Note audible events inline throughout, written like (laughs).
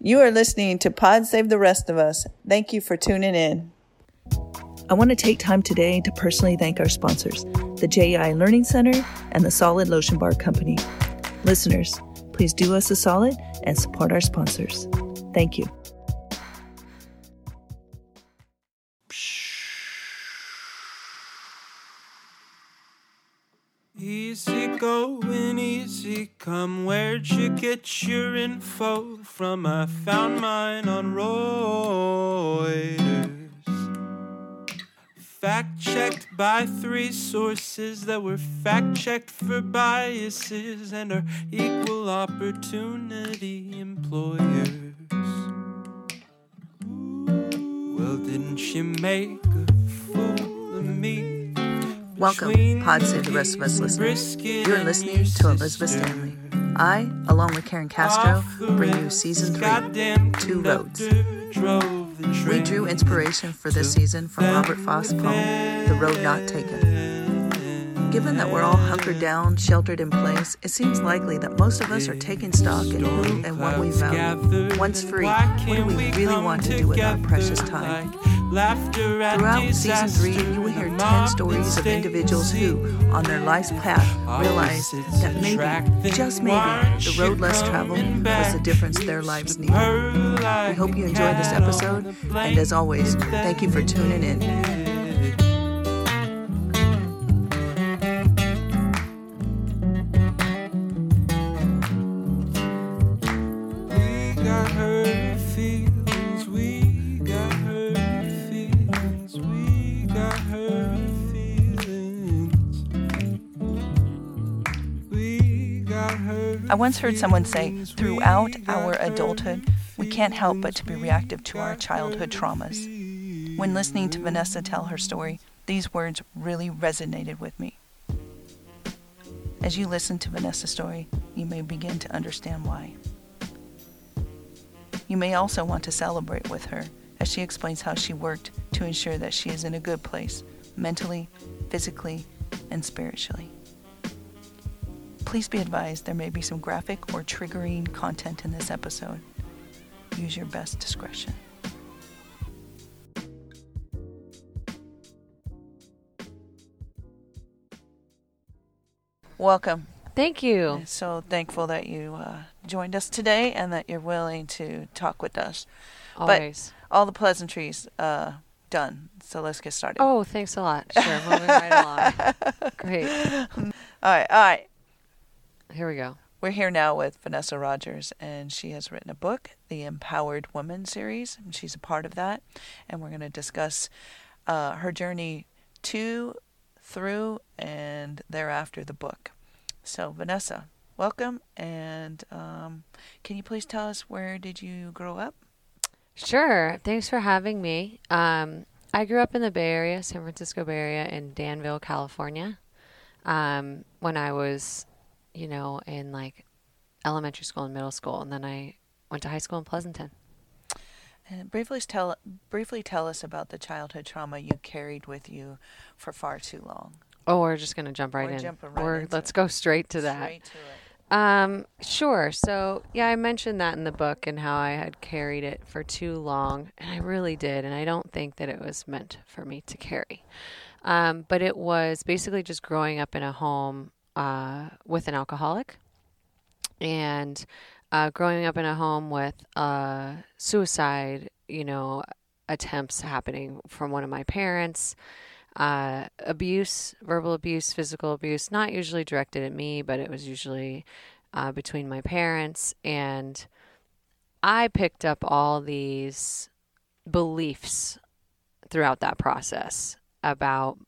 You are listening to Pod Save the Rest of Us. Thank you for tuning in. I want to take time today to personally thank our sponsors, the JEI Learning Center and the Solid Lotion Bar Company. Listeners, please do us a solid and support our sponsors. Thank you. Easy going, easy come. Where'd you get your info from? I found mine on Reuters. Fact checked by three sources that were fact checked for biases and are equal opportunity employers. Well, didn't she make a fool of me? Welcome, Pod Save the Rest of Us listeners. You're listening to Elizabeth Stanley. I, along with Karen Castro, bring you season three, Two Roads. We drew inspiration for this season from Robert Frost's poem, The Road Not Taken. Given that we're all hunkered down, sheltered in place, it seems likely that most of us are taking stock in who and what we value. Once free, what do we really want to do with our precious time? Throughout season three, you will 10 stories of individuals who, on their life's path, realized that maybe, just maybe, the road less traveled was the difference their lives needed. We hope you enjoyed this episode, and as always, thank you for tuning in. I once heard someone say, throughout our adulthood, we can't help but to be reactive to our childhood traumas. When listening to Vanessa tell her story, these words really resonated with me. As you listen to Vanessa's story, you may begin to understand why. You may also want to celebrate with her as she explains how she worked to ensure that she is in a good place, mentally, physically, and spiritually. Please be advised there may be some graphic or triggering content in this episode. Use your best discretion. Welcome. Thank you. So thankful that you uh, joined us today and that you're willing to talk with us. Always. But all the pleasantries uh, done. So let's get started. oh, thanks a lot. Sure, moving right along. (laughs) Great. All right, all right. Here we go. We're here now with Vanessa Rogers, and she has written a book, the Empowered Woman series, and she's a part of that. And we're going to discuss uh, her journey to, through, and thereafter the book. So, Vanessa, welcome, and um, can you please tell us where did you grow up? Sure. Thanks for having me. Um, I grew up in the Bay Area, San Francisco Bay Area, in Danville, California. Um, when I was, you know, in like elementary school and middle school, and then I went to high school in Pleasanton. And briefly tell briefly tell us about the childhood trauma you carried with you for far too long. Oh, we're just gonna jump right We're in. jumping right Or let's go straight to that. Straight to it. Um, sure. So, yeah, I mentioned that in the book and how I had carried it for too long, and I really did, and I don't think that it was meant for me to carry. Um, but it was basically just growing up in a home uh, with an alcoholic and uh, growing up in a home with uh, suicide, you know, attempts happening from one of my parents uh, abuse, verbal abuse, physical abuse, not usually directed at me, but it was usually uh, between my parents. And I picked up all these beliefs throughout that process about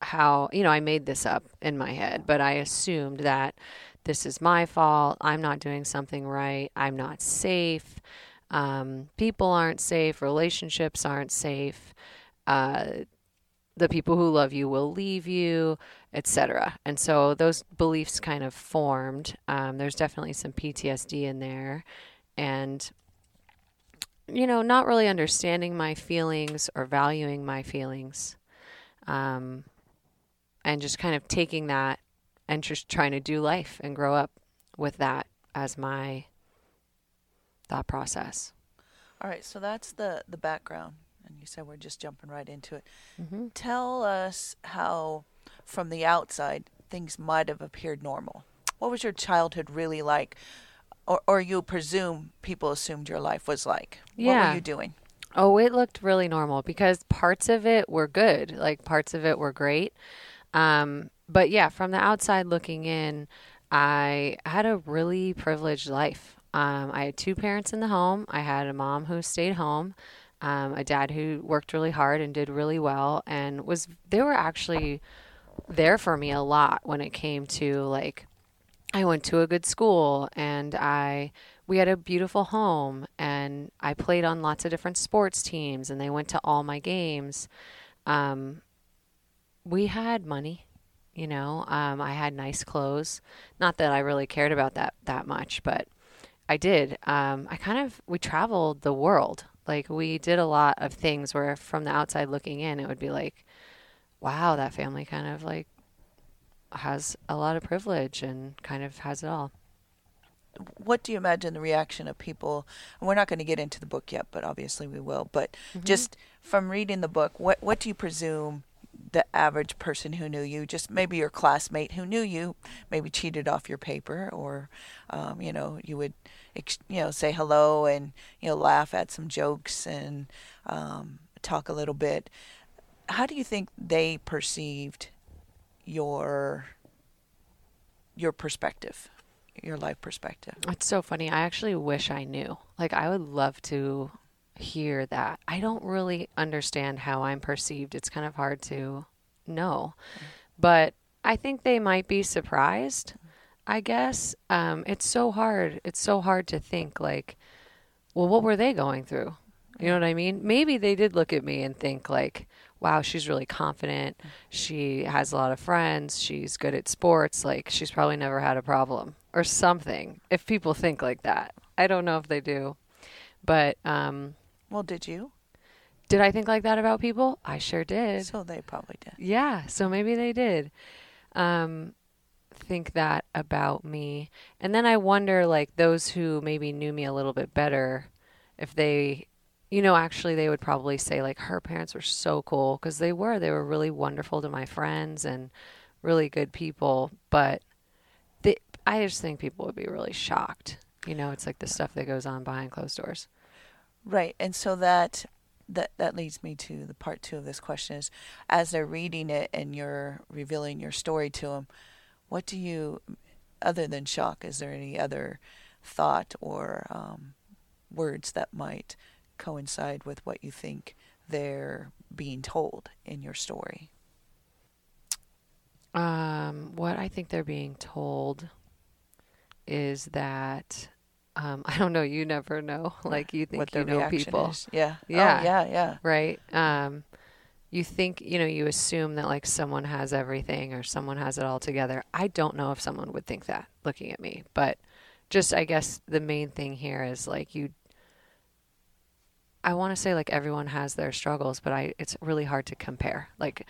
how, you know, I made this up in my head, but I assumed that this is my fault. I'm not doing something right. I'm not safe. Um, people aren't safe. Relationships aren't safe. Uh, the people who love you will leave you, etc. And so those beliefs kind of formed. Um, there's definitely some PTSD in there, and you know, not really understanding my feelings or valuing my feelings, um, and just kind of taking that and just trying to do life and grow up with that as my thought process. All right, so that's the the background, and you said we're just jumping right into it. Mm-hmm. Tell us how, from the outside, things might have appeared normal. What was your childhood really like, or or you presume people assumed your life was like? What were you doing? Oh, it looked really normal because parts of it were good. Like parts of it were great. Um, but yeah, from the outside looking in, I had a really privileged life. Um, I had two parents in the home. I had a mom who stayed home, um, a dad who worked really hard and did really well, and was they were actually there for me a lot when it came to like I went to a good school and I we had a beautiful home and I played on lots of different sports teams and they went to all my games. Um, we had money, you know. Um, I had nice clothes. Not that I really cared about that that much, but I did. Um, I kind of we traveled the world. Like we did a lot of things where from the outside looking in, it would be like, wow, that family kind of like has a lot of privilege and kind of has it all. What do you imagine the reaction of people? And we're not going to get into the book yet, but obviously we will. But just from reading the book, what what do you presume the average person who knew you, just maybe your classmate who knew you, maybe cheated off your paper, or um, you know you would you know say hello and you know laugh at some jokes and um, talk a little bit. How do you think they perceived your your perspective, your life perspective? It's so funny. I actually wish I knew. Like, I would love to hear that. I don't really understand how I'm perceived. It's kind of hard to know. But I think they might be surprised, I guess. Um, it's so hard. It's so hard to think, like, well, what were they going through? You know what I mean? Maybe they did look at me and think, like, wow, she's really confident. She has a lot of friends. She's good at sports. Like, she's probably never had a problem or something. If people think like that, I don't know if they do. But um, Well, did you? did I think like that about people? I sure did. So they probably did. Yeah, so maybe they did um, think that about me. And then I wonder, like, those who maybe knew me a little bit better, if they, you know, actually they would probably say, like, her parents were so cool because they were. They were really wonderful to my friends and really good people. But they, I just think people would be really shocked. You know, it's like the stuff that goes on behind closed doors. Right, and so that that that leads me to the part two of this question is, as they're reading it and you're revealing your story to them, what do you, other than shock, is there any other thought or um, words that might coincide with what you think they're being told in your story? Um, what I think they're being told is that um, (laughs) I don't know. You never know. Like you think you know people, is? Yeah. Yeah. Oh, yeah. Yeah. right? Um, you think you know. You assume that like someone has everything or someone has it all together. I don't know if someone would think that looking at me, but just I guess the main thing here is like you. I want to say like everyone has their struggles, but I it's really hard to compare. Like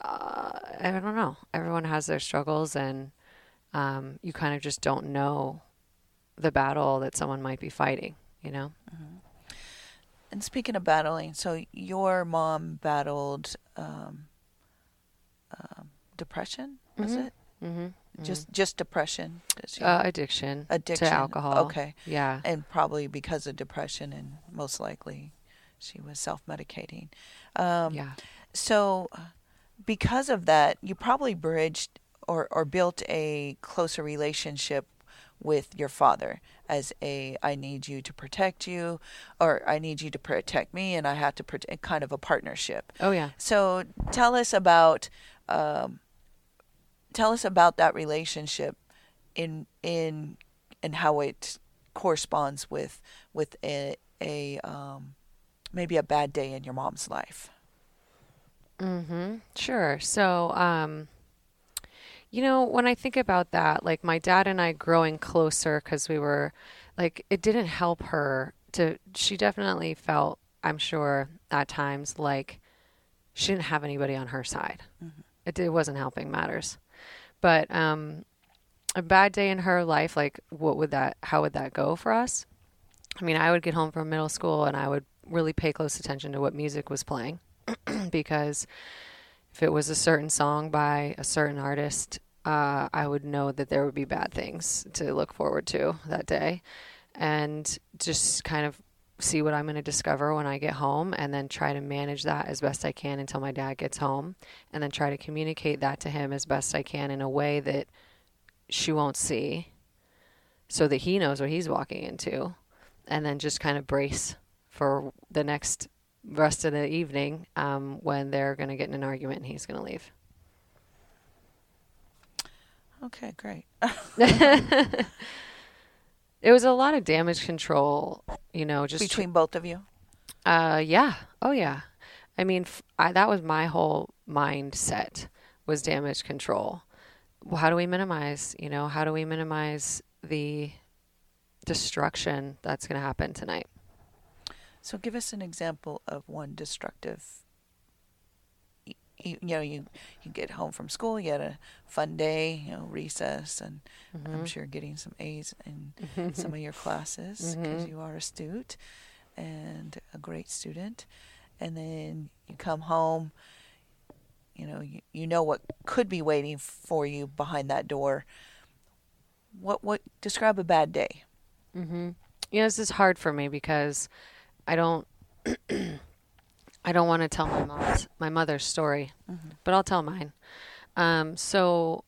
uh, I don't know. Everyone has their struggles, and um, you kind of just don't know the battle that someone might be fighting. You know. And speaking of battling, so your mom battled um, um, depression, was Mhm. it? Mm-hmm. Just just depression? Uh, addiction, addiction to alcohol. Okay, Yeah. and probably because of depression, and most likely she was self-medicating. Um, yeah. So, because of that, you probably bridged or, or built a closer relationship with your father as a I need you to protect you, or I need you to protect me, and I have to protect kind of a partnership. Oh yeah. So, tell us about um, tell us about that relationship in in and how it corresponds with with a a um, maybe a bad day in your mom's life. Mm-hmm. Sure. So, um, you know, when I think about that, like my dad and I growing closer because we were, like, it didn't help her to. She definitely felt, I'm sure, at times like she didn't have anybody on her side. It, it wasn't helping matters. But um, a bad day in her life, like, what would that? How would that go for us? I mean, I would get home from middle school and I would really pay close attention to what music was playing (clears throat) because if it was a certain song by a certain artist, uh, I would know that there would be bad things to look forward to that day. And just kind of see what I'm going to discover when I get home and then try to manage that as best I can until my dad gets home and then try to communicate that to him as best I can in a way that she won't see so that he knows what he's walking into and then just kind of brace for the next rest of the evening um, when they're going to get in an argument and he's going to leave. Okay, great. (laughs) (laughs) it was a lot of damage control, you know, just between tr- both of you. Uh, yeah. Oh, yeah. I mean, I, that was my whole mindset was damage control. Well, how do we minimize? You know, how do we minimize the destruction that's going to happen tonight? So, give us an example of one destructive you, you know you you get home from school you had a fun day you know recess and mm-hmm. i'm sure getting some a's in (laughs) some of your classes because mm-hmm. you are astute and a great student and then you come home you know you, you know what could be waiting for you behind that door what what describe a bad day mm-hmm. you know this is hard for me because i don't (clears throat) I don't want to tell my mom's my mother's story, mm-hmm. but I'll tell mine. Um, so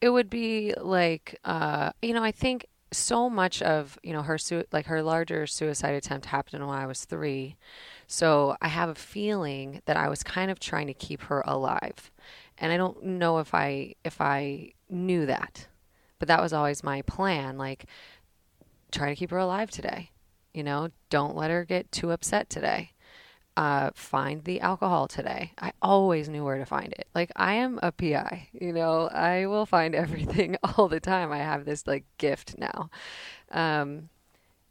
it would be like uh, you know I think so much of you know her su- like her larger suicide attempt happened when I was three, so I have a feeling that I was kind of trying to keep her alive, and I don't know if I if I knew that, but that was always my plan. Like try to keep her alive today, you know, don't let her get too upset today uh, find the alcohol today. I always knew where to find it. Like I am a PI, you know, I will find (laughs) everything all the time. I have this like gift now. Um,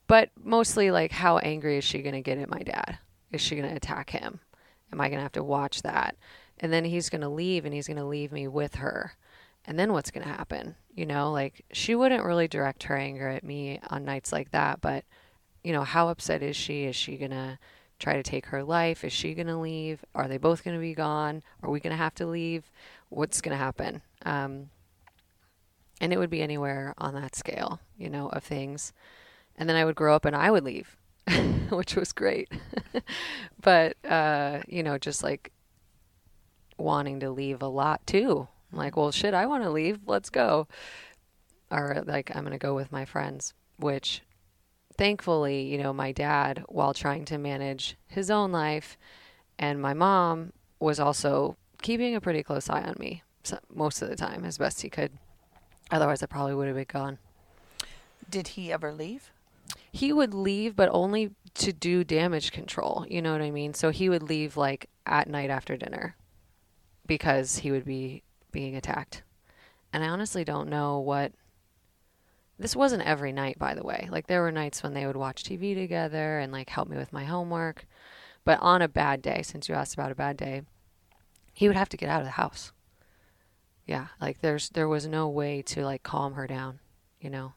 but mostly like how angry is she going to get at my dad? Is she going to attack him? Am I going to have to watch that? And then he's going to leave and he's going to leave me with her. And then what's going to happen? You know, like she wouldn't really direct her anger at me on nights like that, but you know, how upset is she? Is she going to try to take her life? Is she going to leave? Are they both going to be gone? Are we going to have to leave? What's going to happen? Um, and it would be anywhere on that scale, you know, of things. And then I would grow up and I would leave, (laughs) which was great. (laughs) but, uh, you know, just like wanting to leave a lot too. I'm like, well, shit, I want to leave. Let's go. Or like, I'm going to go with my friends, which thankfully, you know, my dad, while trying to manage his own life, and my mom was also keeping a pretty close eye on me most of the time as best he could. Otherwise, I probably would have been gone. Did he ever leave? He would leave, but only to do damage control. You know what I mean? So he would leave like at night after dinner because he would be being attacked. And I honestly don't know what this wasn't every night, by the way. Like there were nights when they would watch TV together and like help me with my homework. But on a bad day, since you asked about a bad day, he would have to get out of the house. Yeah, like there's there was no way to like calm her down, you know,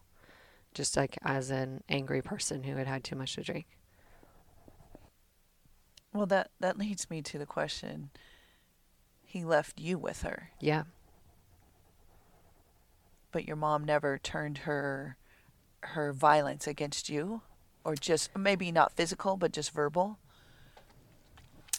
just like as an angry person who had had too much to drink. Well, that that leads me to the question. He left you with her. Yeah but your mom never turned her her violence against you? Or just maybe not physical but just verbal?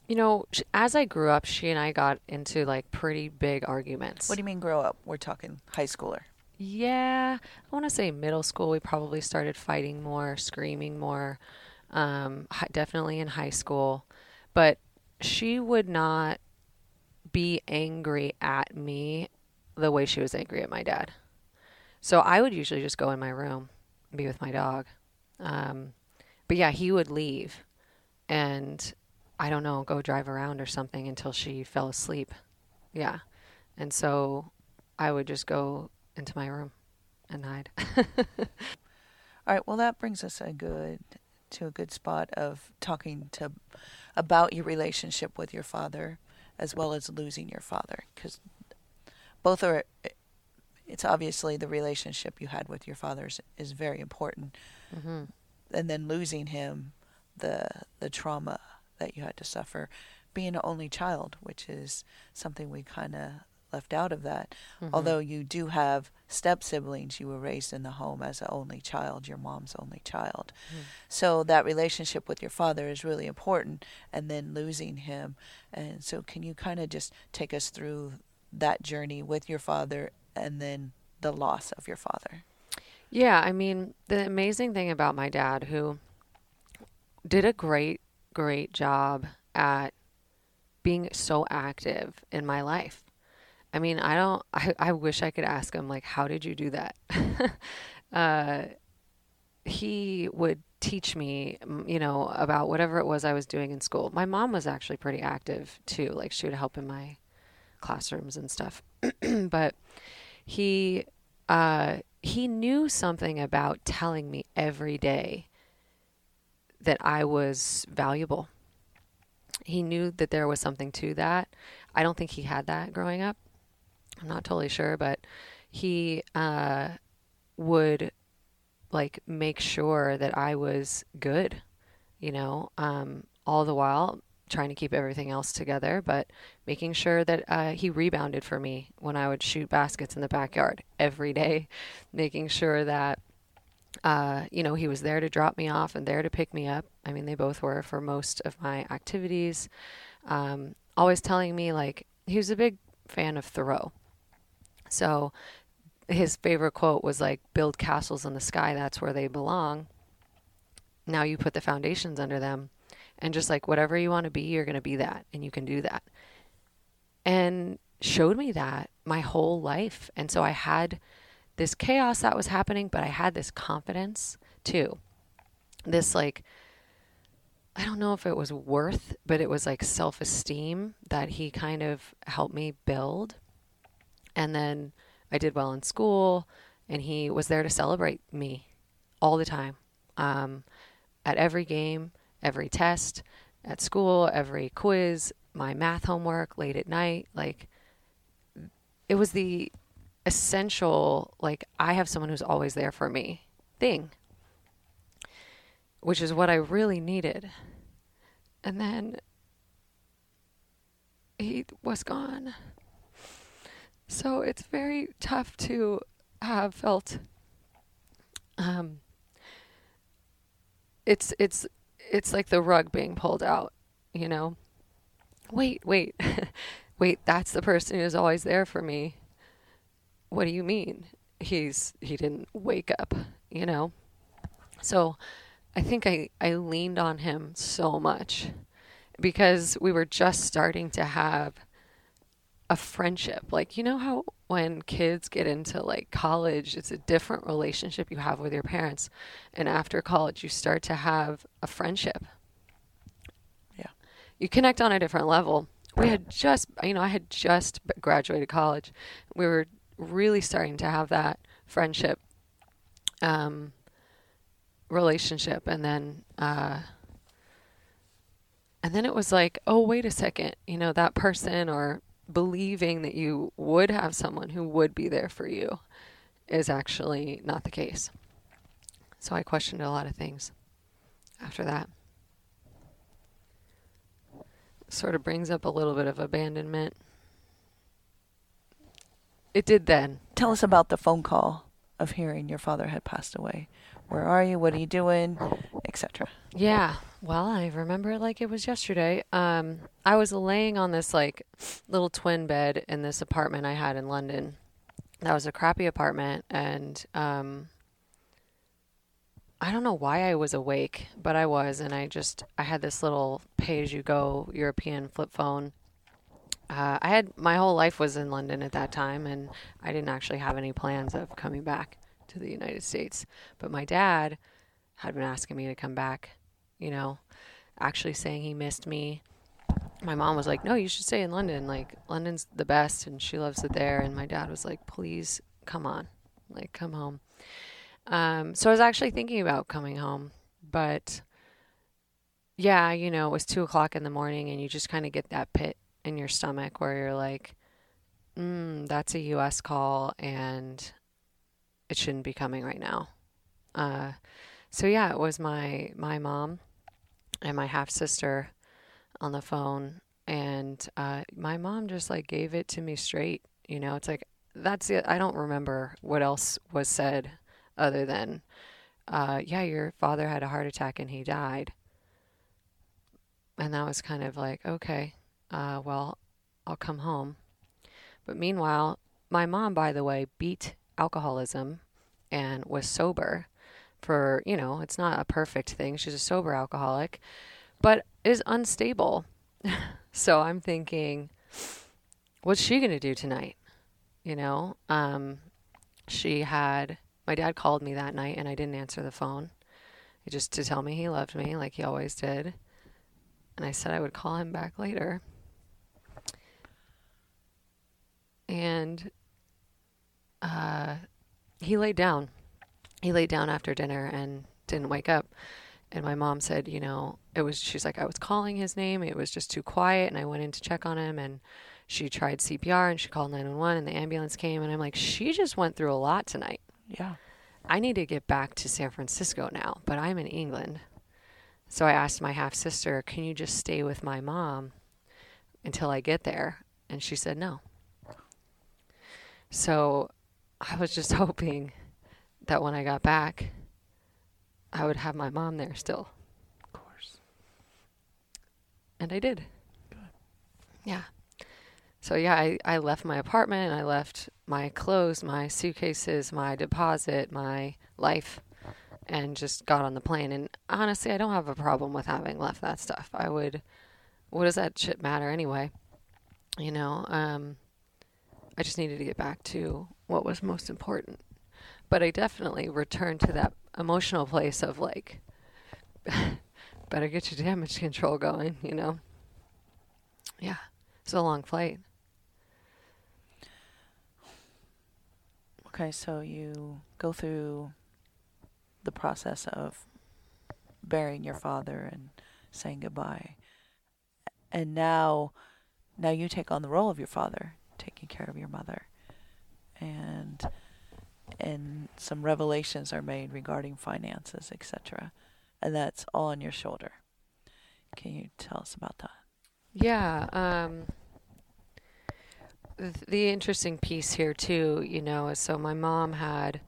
You know as i grew up she and i got into like pretty big arguments. What do you mean grow up? We're talking high schooler. Yeah i want to say middle school we probably started fighting more screaming more um, definitely in high school. But she would not be angry at me the way she was angry at my dad so I would usually just go in my room and be with my dog. Um, but yeah, he would leave and I don't know, go drive around or something until she fell asleep. Yeah. And so I would just go into my room and hide. (laughs) All right, well that brings us a good to a good spot of talking to about your relationship with your father as well as losing your father cuz both are it's obviously the relationship you had with your fathers is very important. Mm-hmm. and then losing him, the the trauma that you had to suffer, being an only child, which is something we kind of left out of that. Mm-hmm. Although you do have step siblings, you were raised in the home as an only child, your mom's only child. Mm-hmm. So that relationship with your father is really important, and then losing him. And so, can you kind of just take us through that journey with your father and then the loss of your father? Yeah, I mean, the amazing thing about my dad, who did a great, great job at being so active in my life. I mean, I don't, I, I wish I could ask him, like, how did you do that? (laughs) uh, he would teach me, you know, about whatever it was I was doing in school. My mom was actually pretty active too. Like, she would help in my classrooms and stuff. (clears throat) but he, uh, he knew something about telling me every day that I was valuable. He knew that there was something to that. I don't think he had that growing up. I'm not totally sure, but he uh, would like make sure that I was good, you know, um, all the while trying to keep everything else together, but making sure that uh, he rebounded for me when I would shoot baskets in the backyard every day, (laughs) making sure that uh, you know he was there to drop me off and there to pick me up. I mean, they both were for most of my activities. Um, always telling me like he was a big fan of Thoreau, so his favorite quote was like, "Build castles in the sky. That's where they belong." Now you put the foundations under them and just like whatever you want to be, you're going to be that and you can do that. And showed me that my whole life. And so I had this chaos that was happening, but I had this confidence too. This like I don't know if it was worth, but it was like self-esteem that he kind of helped me build. And then I did well in school and he was there to celebrate me all the time. Um, at every game, every test at school, every quiz, my math homework late at night. Like, it was the essential, like, I have someone who's always there for me thing, which is what I really needed. And then he was gone. So it's very tough to have felt um, it's it's it's like the rug being pulled out, you know. Wait, wait. (laughs) wait, that's the person who's always there for me. What do you mean? He's he didn't wake up, you know. So I think I, I leaned on him so much because we were just starting to have a friendship. Like, you know how when kids get into like college, it's a different relationship you have with your parents. And after college, you start to have a friendship. Yeah. You connect on a different level. We had just, you know, I had just graduated college. We were really starting to have that friendship um, relationship. And then, uh, and then it was like, oh, wait a second, you know, that person or believing that you would have someone who would be there for you is actually not the case. So I questioned a lot of things after that. Sort of brings up a little bit of abandonment. It did then. Tell us about the phone call of hearing your father had passed away. Where are you? What are you doing? Etc. Yeah. Well, I remember it like it was yesterday. Um, I was laying on this like little twin bed in this apartment I had in London. That was a crappy apartment, and um, I don't know why I was awake, but I was, and I just I had this little pay-as-you-go European flip phone. Uh, I had my whole life was in London at that time, and I didn't actually have any plans of coming back to the United States. But my dad had been asking me to come back, you know, actually saying he missed me. My mom was like, "No, you should stay in London. Like London's the best and she loves it there." And my dad was like, "Please come on. Like come home." Um, so I was actually thinking about coming home, but yeah, you know, it was two o'clock in the morning and you just kind of get that pit in your stomach where you're like, mm, that's a US call and it shouldn't be coming right now. Uh, so yeah, it was my my mom and my half sister on the phone, and uh, my mom just like gave it to me straight. You know, it's like that's it. I don't remember what else was said other than, uh, yeah, your father had a heart attack and he died. And that was kind of like, okay, uh, well, I'll come home. But meanwhile, my mom, by the way, beat alcoholism and was sober for, you know, it's not a perfect thing. She's a sober alcoholic, but is unstable. (laughs) so I'm thinking, what's she going to do tonight? You know, um, she had, my dad called me that night and I didn't answer the phone just to tell me he loved me like he always did. And I said I would call him back later. And uh, he laid down. He laid down after dinner and didn't wake up. And my mom said, you know, it was, she's like, I was calling his name. It was just too quiet. And I went in to check on him and she tried CPR and she called 911 and the ambulance came. And I'm like, she just went through a lot tonight. Yeah. I need to get back to San Francisco now, but I'm in England. So I asked my half sister, can you just stay with my mom until I get there? And she said no. So I was just (laughs) hoping that when I got back, I would have my mom there still. Of course. And I did. Good. Yeah. So yeah, I, I left my apartment I left my clothes, my suitcases, my deposit, my life, and just got on the plane. And honestly, I don't have a problem with having left that stuff. I would, what does that shit matter anyway? You know, um, I just needed to get back to what was most important. But I definitely returned to that emotional place of like, (laughs) better get your damage control going, you know? Yeah, it's a long flight. Okay, so you go through the process of burying your father and saying goodbye. And now now you take on the role of your father, taking care of your mother. And and some revelations are made regarding finances, etc. And that's all on your shoulder. Can you tell us about that? Yeah, um the interesting piece here too, you know, is so my mom had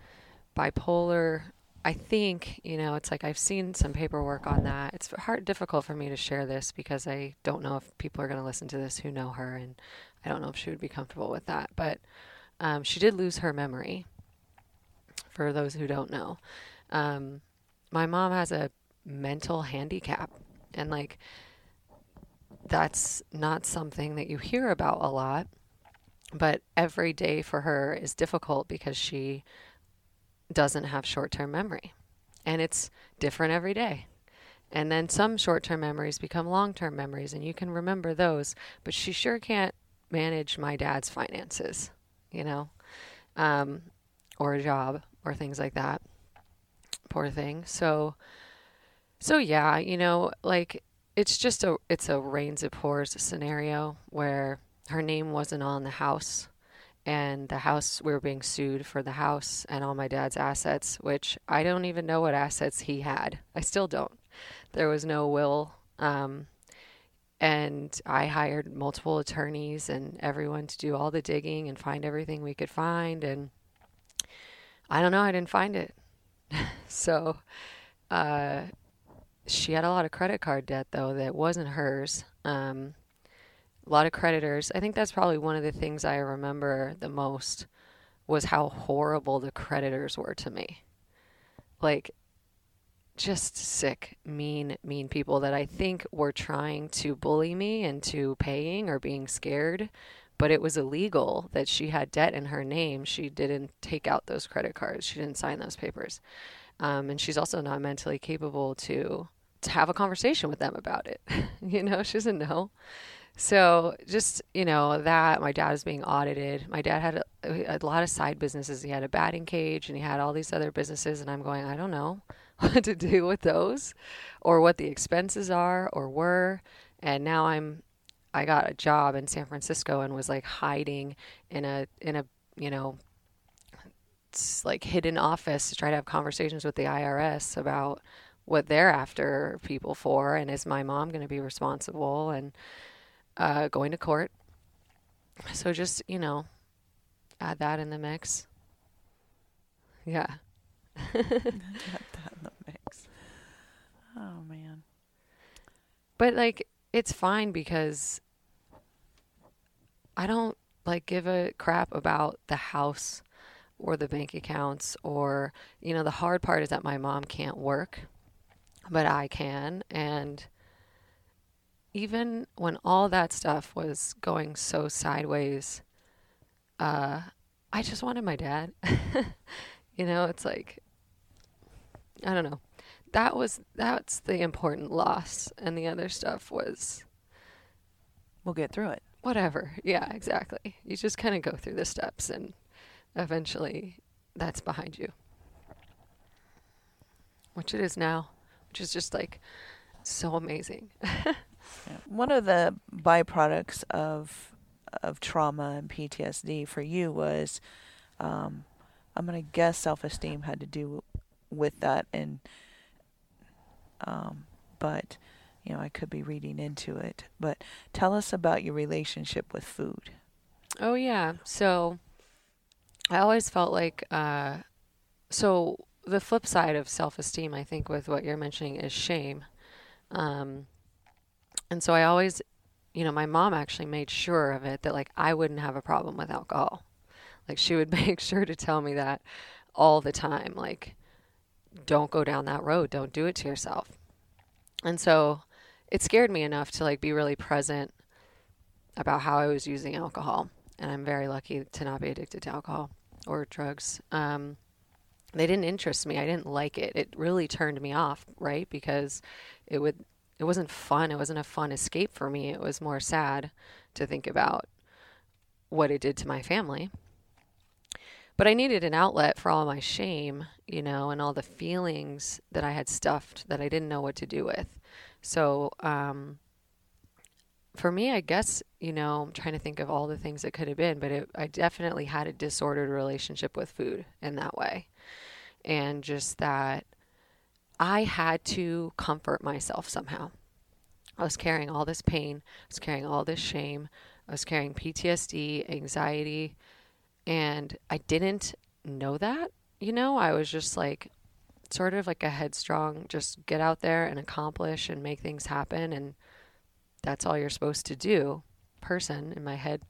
bipolar. I think, you know, it's like I've seen some paperwork on that. It's hard, difficult for me to share this because I don't know if people are going to listen to this who know her, and I don't know if she would be comfortable with that. But um, she did lose her memory. For those who don't know, um, my mom has a mental handicap, and like that's not something that you hear about a lot but every day for her is difficult because she doesn't have short term memory. And it's different every day. And then some short term memories become long term memories, and you can remember those. But she sure can't manage my dad's finances, you know, um, or a job or things like that. Poor thing. So, so yeah, you know, like it's just a it's a rains it pours scenario where her name wasn't on the house and the house we were being sued for the house and all my dad's assets which i don't even know what assets he had i still don't there was no will um, and i hired multiple attorneys and everyone to do all the digging and find everything we could find and i don't know i didn't find it (laughs) so uh, she had a lot of credit card debt though that wasn't hers um, a lot of creditors. I think that's probably one of the things I remember the most was how horrible the creditors were to me. Like just sick, mean, mean people that I think were trying to bully me into paying or being scared, but it was illegal that she had debt in her name. She didn't take out those credit cards. She didn't sign those papers. Um, and she's also not mentally capable to to have a conversation with them about it. (laughs) you know, she doesn't know. So just you know that my dad was being audited. My dad had a, a, lot of side businesses. He had a batting cage and he had all these other businesses. And I'm going, I don't know (laughs) what to do with those, or what the expenses are or were. And now I'm, I got a job in San Francisco and was like hiding in a in a you know like hidden office to try to have conversations with the IRS about what they're after people for and is my mom going to be responsible and uh, going to court so just you know add that in the mix yeah (laughs) (laughs) Got that in the mix. Oh man. but like it's fine because i don't like give a crap about the house or the bank accounts or you know the hard part is that my mom can't work but i can. And even when all that stuff was going so sideways uh i just wanted my dad. (laughs) You know it's like i don't know that was that's the important loss and the other stuff was We'll get through it. whatever yeah exactly you just kind of go through the steps and eventually that's behind you which it is now which is just like so amazing. (laughs) One of the byproducts of of trauma and PTSD for you was, um, I'm gonna guess self esteem had to do with that, and um, but you know I could be reading into it. But tell us about your relationship with food. Oh yeah. So I always felt like uh so the flip side of self-esteem I think with what you're mentioning is shame. Um and so I always you know, my mom actually made sure of it that like I wouldn't have a problem with alcohol. Like she would (laughs) make sure to tell me that all the time like don't go down that road, don't do it to yourself. And so it scared me enough to like be really present about how I was using alcohol and I'm very lucky to not be addicted to alcohol or drugs. Um, they didn't interest me. I didn't like it. It really turned me off, right? Because it would it wasn't fun. It wasn't a fun escape for me. It was more sad to think about what it did to my family. But I needed an outlet for all my shame, you know, and all the feelings that I had stuffed that I didn't know what to do with. So, um, for me, I guess, you know, I'm trying to think of all the things it could have been, but it, I definitely had a disordered relationship with food in that way. And just that I had to comfort myself somehow. I was carrying all this pain, I was carrying all this shame, I was carrying PTSD, anxiety, and I didn't know that. You know, I was just like, sort of like a headstrong, just get out there and accomplish and make things happen. And that's all you're supposed to do person in my head.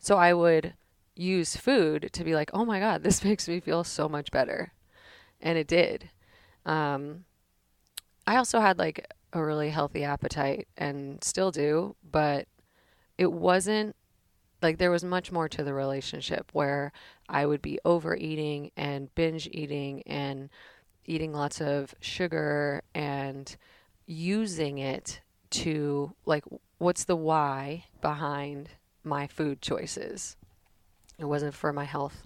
So I would use food to be like, oh my God, this (laughs) makes me feel so much better. And it did. Um, I also had like a really healthy appetite and still do, but it wasn't like there was much more to the relationship where I would be overeating and binge eating and eating lots of sugar and using it to like what's the why behind my food choices. It wasn't for my health.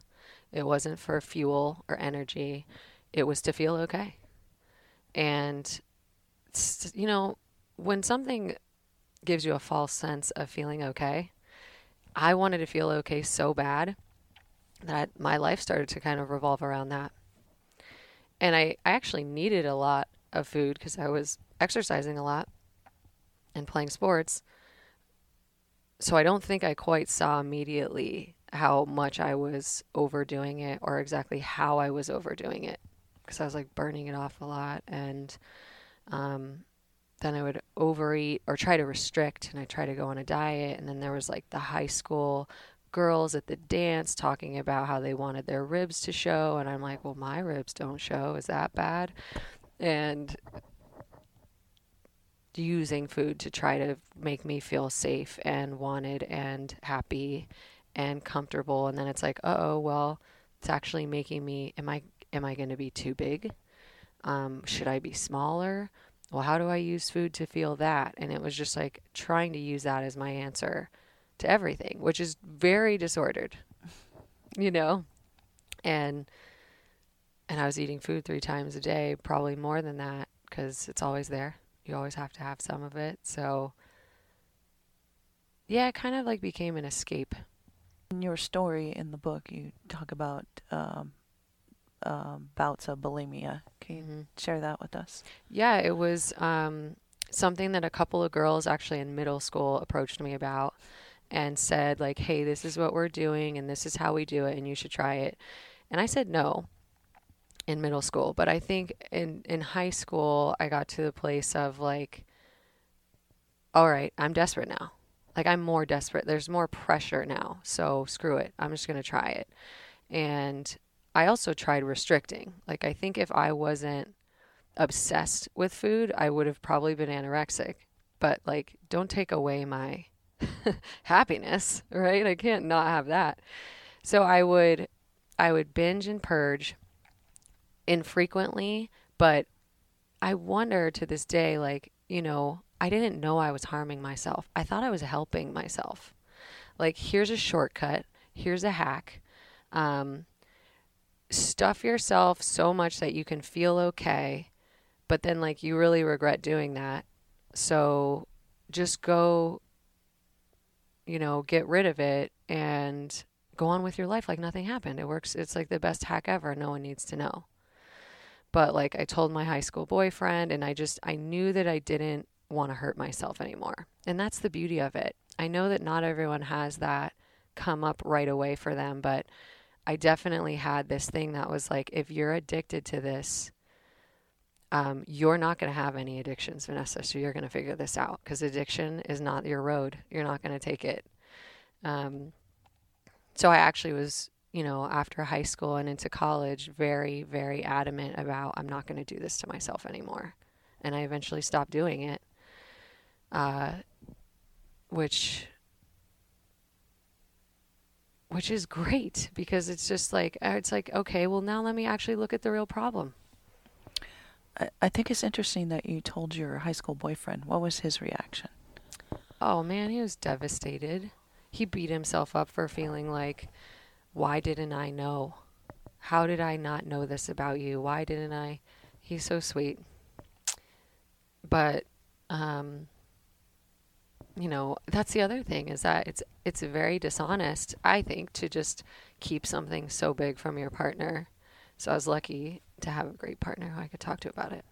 It wasn't for fuel or energy. It was to feel okay. And you know, when something gives you a false sense of feeling okay, I wanted to feel okay so bad that my life started to kind of revolve around that. And I, I actually needed a lot of food because I was exercising a lot and playing sports. So I don't think I quite saw immediately how much I was overdoing it or exactly how I was overdoing it because I was like burning it off a lot and um, then I would overeat or try to restrict and I try to go on a diet and then there was like the high school girls at the dance talking about how they wanted their ribs to show and I'm like, "Well, my ribs don't show. Is that bad?" And using food to try to make me feel safe and wanted and happy and comfortable and then it's like, "Oh, well, it's actually making me am I am I going to be too big? Um, should I be smaller? Well, how do I use food to feel that? And it was just like trying to use that as my answer to everything, which is very disordered, (laughs) you know? And and I was eating food 3 times a day, probably more than that cuz it's always there. You always have to have some of it. So yeah, it kind of like became an escape. In your story in the book, you talk about um, um, bouts of bulimia. Can you mm-hmm. share that with us? Yeah, it was um, something that a couple of girls actually in middle school approached me about and said, like, hey, this is what we're doing and this is how we do it and you should try it. And I said no in middle school. But I think in, in high school, I got to the place of like, all right, I'm desperate now. Like, I'm more desperate. There's more pressure now. So screw it. I'm just going to try it. And I also tried restricting. Like, I think if I wasn't obsessed with food, I would have probably been anorexic. But, like, don't take away my (laughs) happiness, right? I can't not have that. So I would I would binge and purge infrequently, but I wonder to this day like, you know, I didn't know I was harming myself. I thought I was helping myself. Like here's a shortcut, here's a hack. Um, stuff yourself so much that you can feel okay, but then like you really regret doing that. So just go you know, get rid of it and go on with your life like nothing happened. It works. It's like the best hack ever. No one needs to know. But like I told my high school boyfriend, and I just, I knew that I didn't want to hurt myself anymore. And that's the beauty of it. I know that not everyone has that come up right away for them, but I definitely had this thing that was like, if you're addicted to this, um, you're not going to have any addictions, Vanessa. So you're going to figure this out because addiction is not your road. You're not going to take it. Um, so I actually was, you know, after high school and into college, very, very adamant about I'm not going to do this to myself anymore. And I eventually stopped doing it, uh, which which is great because it's just like it's like okay well now let me actually look at the real problem I, I think it's interesting that you told your high school boyfriend. What was his reaction? Oh man, he was devastated. He beat himself up for feeling like, why didn't I know? How did I not know this about you? Why didn't I? He's so sweet. But, um, you know, that's the other thing is that it's it's very dishonest, I think, to just keep something so big from your partner. So I was lucky to have a great partner who I could talk to about it.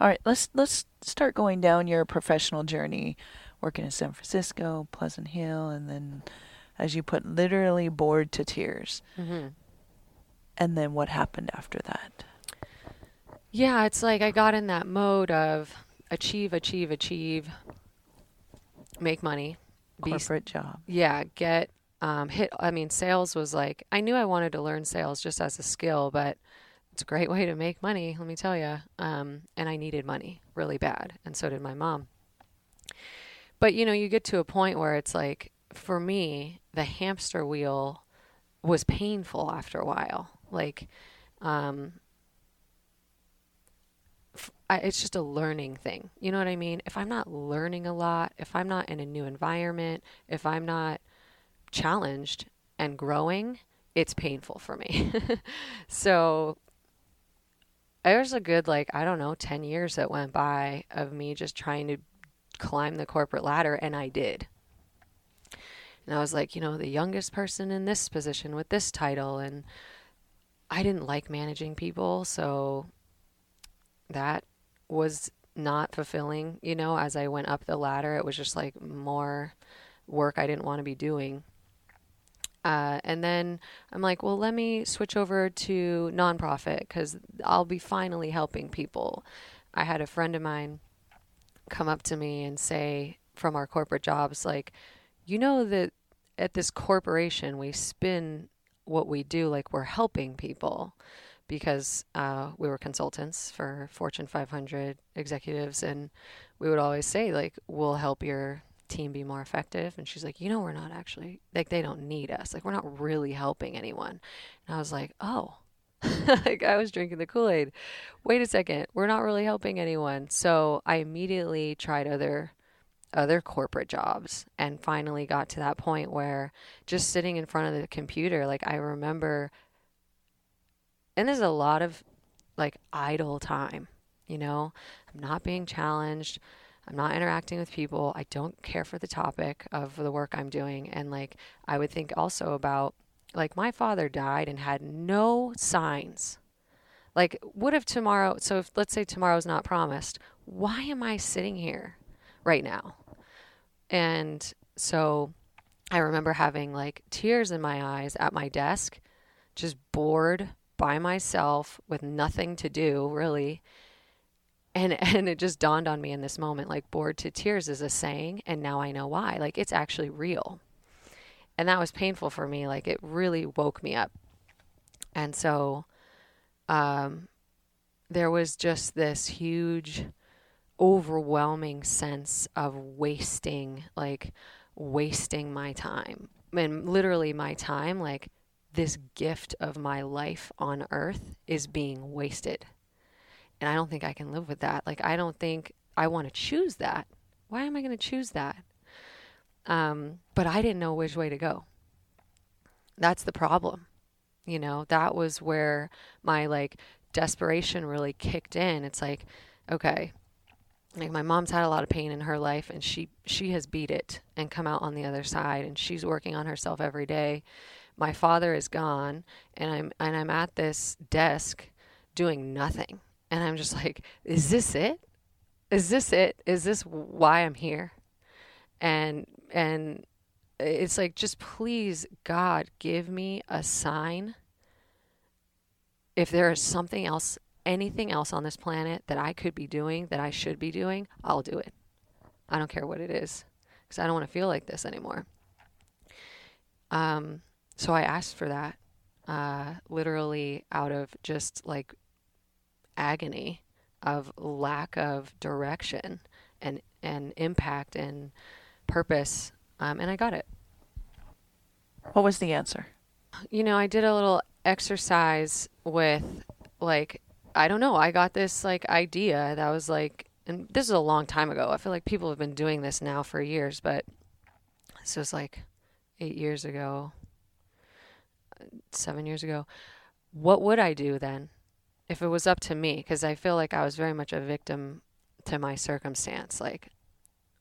All right, let's let's start going down your professional journey, working in San Francisco, Pleasant Hill, and then, as you put, literally bored to tears. Mm-hmm. And then what happened after that? Yeah, it's like I got in that mode of achieve, achieve, achieve, make money, corporate be, job. Yeah, get um, hit. I mean, sales was like I knew I wanted to learn sales just as a skill, but it's a great way to make money, let me tell you. Um, and I needed money really bad, and so did my mom. But you know, you get to a point where it's like, for me, the hamster wheel was painful after a while. Like, um, I, it's just a learning thing. You know what I mean? If I'm not learning a lot, if I'm not in a new environment, if I'm not challenged and growing, it's painful for me. (laughs) so there's a good like i don't know 10 years that went by of me just trying to climb the corporate ladder and i did and i was like you know the youngest person in this position with this title and i didn't like managing people so that was not fulfilling you know as i went up the ladder it was just like more work i didn't want to be doing uh, and then I'm like, well, let me switch over to nonprofit because I'll be finally helping people. I had a friend of mine come up to me and say from our corporate jobs, like, you know, that at this corporation, we spin what we do like we're helping people because uh, we were consultants for Fortune 500 executives, and we would always say like, "We'll help your team be more effective. And she's like you know we're not actually like they don't need us. Like we're not really helping anyone. And i was like oh. (laughs) Like i was drinking the kool-aid. Wait a second. We're not really helping anyone. So i immediately tried other other corporate jobs and finally got to that point where just sitting in front of the computer like i remember and there's a lot of like idle time you know i'm not being challenged I'm not interacting with people. I don't care for the topic of the work I'm doing. And like, I would think also about like my father died and had no signs. Like, what if tomorrow, so if let's say tomorrow's not promised, why am I sitting here right now? And so I remember having like tears in my eyes at my desk, just bored by myself with nothing to do really. And (laughs) and it just dawned on me in this moment like bored to tears is a saying and now i know why. Like it's actually real. And that was painful for me like it really woke me up. And so um there was just this huge overwhelming sense of wasting like wasting my time. And literally my time like this gift of my life on earth is being wasted and I don't think I can live with that. Like, I don't think I want to choose that. Why am I going to choose that? Um, but I didn't know which way to go. That's the problem. You know, that was where my like desperation really kicked in. It's like, okay, like my mom's had a lot of pain in her life and she she has beat it and come out on the other side and she's working on herself every day. My father is gone and I'm and I'm at this desk doing nothing and I'm just like, is this it? Is this it? Is this why I'm here? And and it's like just please God give me a sign if there is something else anything else on this planet that I could be doing that I should be doing, I'll do it. I don't care what it is because I don't want to feel like this anymore. Um, so I asked for that, uh, literally out of just like agony of lack of direction and and impact and purpose um, and i got it. What was the answer? You know i did a little exercise with like i don't know i got this like idea that was like and this is a long time ago. I feel like people have been doing this now for years but this was like eight years ago seven years ago what would i do then if it was up to me, because I feel like I was very much a victim to my circumstance. Like,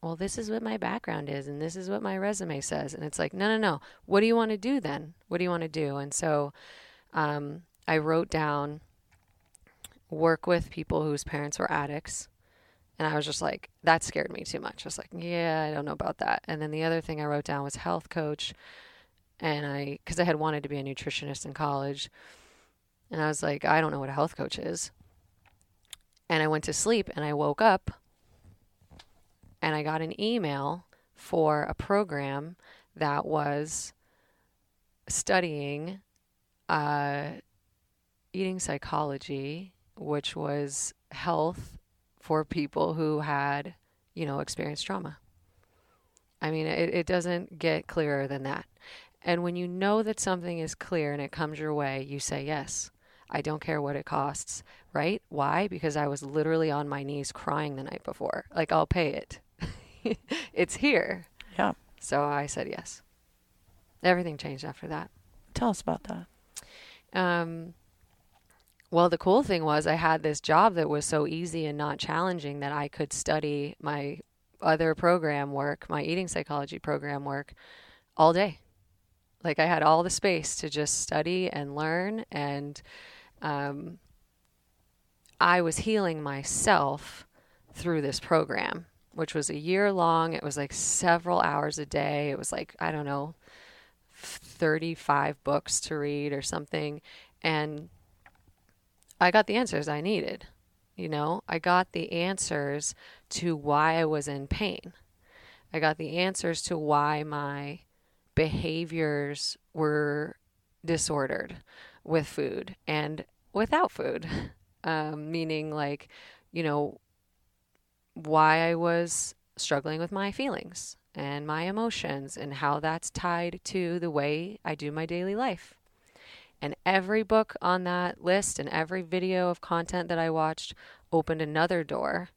well, this is what my background is, and this is what my resume says. And it's like, no, no, no. What do you want to do then? What do you want to do? And so um, I wrote down work with people whose parents were addicts. And I was just like, that scared me too much. I was like, yeah, I don't know about that. And then the other thing I wrote down was health coach. And I, because I had wanted to be a nutritionist in college. And I was like, I don't know what a health coach is. And I went to sleep and I woke up and I got an email for a program that was studying uh, eating psychology, which was health for people who had, you know, experienced trauma. I mean, it, it doesn't get clearer than that. And when you know that something is clear and it comes your way, you say yes. I don't care what it costs, right? Why? Because I was literally on my knees crying the night before. Like, I'll pay it. (laughs) it's here. Yeah. So I said yes. Everything changed after that. Tell us about that. Um, well, the cool thing was I had this job that was so easy and not challenging that I could study my other program work, my eating psychology program work, all day. Like I had all the space to just study and learn and um, I was healing myself through this program, which was a year long. It was like several hours a day. It was like, I don't know, 35 books to read or something. And I got the answers I needed. You know, I got the answers to why I was in pain. I got the answers to why my behaviors were disordered with food and without food. (laughs) Um, meaning, like, you know, why I was struggling with my feelings and my emotions and how that's tied to the way I do my daily life. And every book on that list and every video of content that I watched opened another door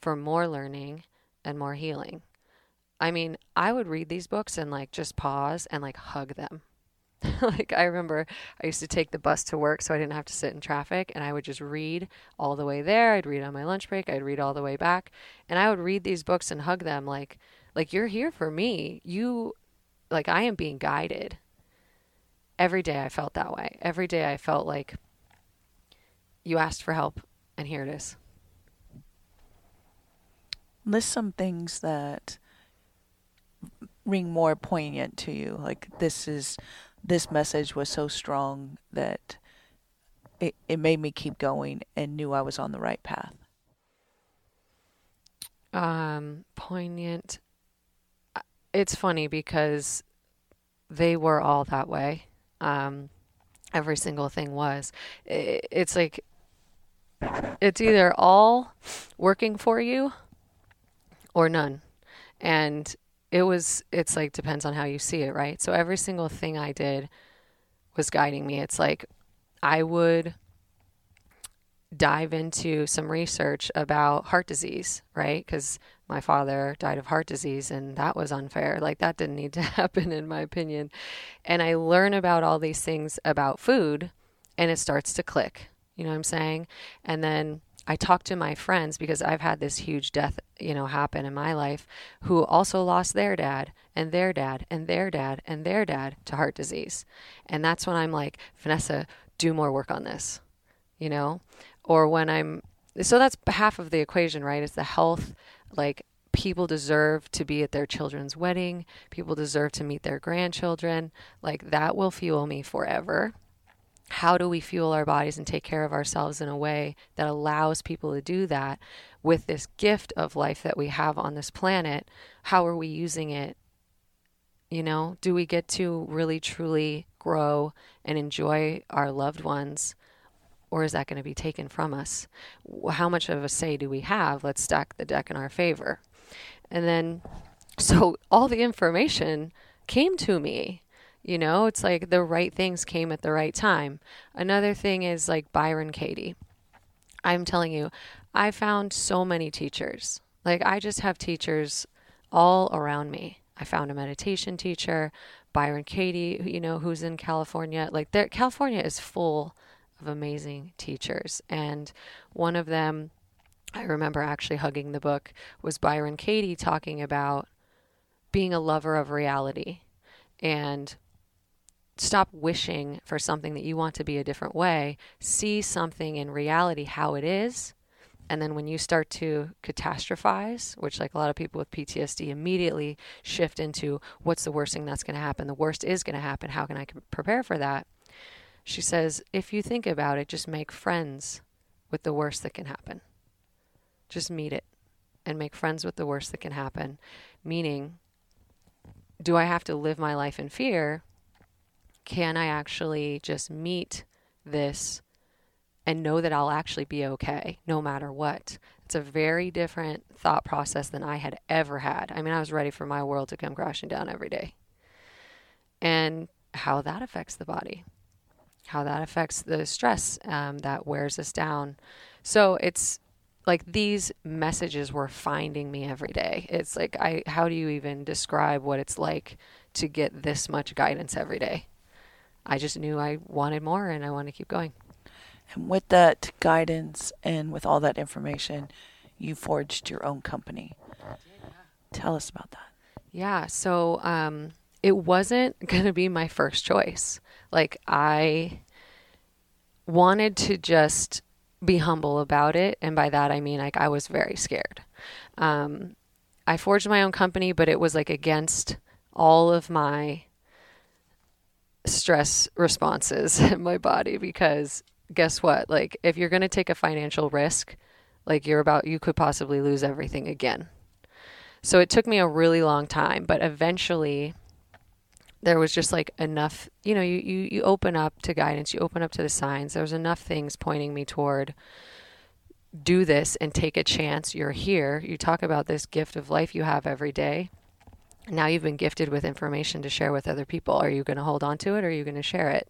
for more learning and more healing. I mean, I would read these books and like just pause and like hug them (laughs) like I remember I used to take the bus to work so I didn't have to sit in traffic and I would just read all the way there. I'd read on my lunch break, I'd read all the way back, and I would read these books and hug them like like you're here for me. You like I am being guided. Every day I felt that way. Every day I felt like you asked for help and here it is. List some things that ring more poignant to you. Like this is this message was so strong that it, it made me keep going and knew I was on the right path. Um, poignant. It's funny because they were all that way. Um, every single thing was. It, it's like it's either all working for you or none. And it was it's like depends on how you see it, right? So every single thing I did was guiding me. It's like I would dive into some research about heart disease, right? Cuz my father died of heart disease and that was unfair. Like that didn't need to (laughs) happen in my opinion. And I learn about all these things about food and it starts to click. You know what I'm saying? And then I talk to my friends because I've had this huge death, you know, happen in my life who also lost their dad and their dad and their dad and their dad to heart disease. And that's when I'm like, Vanessa, do more work on this, you know? Or when I'm, so that's half of the equation, right? It's the health, like, people deserve to be at their children's wedding. People deserve to meet their grandchildren. Like, that will fuel me forever how do we fuel our bodies and take care of ourselves in a way that allows people to do that with this gift of life that we have on this planet? How are we using it? You know, do we get to really truly grow and enjoy our loved ones? Or is that going to be taken from us? How much of a say do we have? Let's stack the deck in our favor. And then, so all the information came to me you know, it's like the right things came at the right time. Another thing is like Byron Katie. I'm telling you, I found so many teachers. Like, I just have teachers all around me. I found a meditation teacher, Byron Katie, you know, who's in California. Like, California is full of amazing teachers. And one of them, I remember actually hugging the book, was Byron Katie talking about being a lover of reality and stop wishing for something that you want to be a different way. See something in reality how it is. And then when you start to catastrophize, which like a lot of people with PTSD immediately shift into what's the worst thing that's going to happen? The worst is going to happen. How can I prepare for that? She says, if you think about it, just make friends with the worst that can happen. Just meet it and make friends with the worst that can happen. Meaning, do I have to live my life in fear? Can I actually just meet this and know that I'll actually be okay no matter what? It's a very different thought process than I had ever had. I mean, I was ready for my world to come crashing down every day. And how that affects the body, how that affects the stress um, that wears us down. So it's like these messages were finding me every day. It's like I how do you even describe what it's like to get this much guidance every day? I just knew I wanted more and I want to keep going. And with that guidance and with all that information, you forged your own company. Tell us about that. Yeah. So um, it wasn't (laughs) going to be my first choice. Like, I wanted to just be humble about it. And by that, I mean, like, I was very scared. Um, I forged my own company, but it was like against all of my stress responses (laughs) in my body because guess what? Like if you're going to take a financial risk, like you're about you could possibly lose everything again. So it took me a really long time, but eventually there was just like enough, you know, you, you, you open up to guidance, you open up to the signs. There was enough things pointing me toward do this and take a chance. You're here. You talk about this gift of life you have every day now you've been gifted with information to share with other people. Are you going to hold on to it or are you going to share it?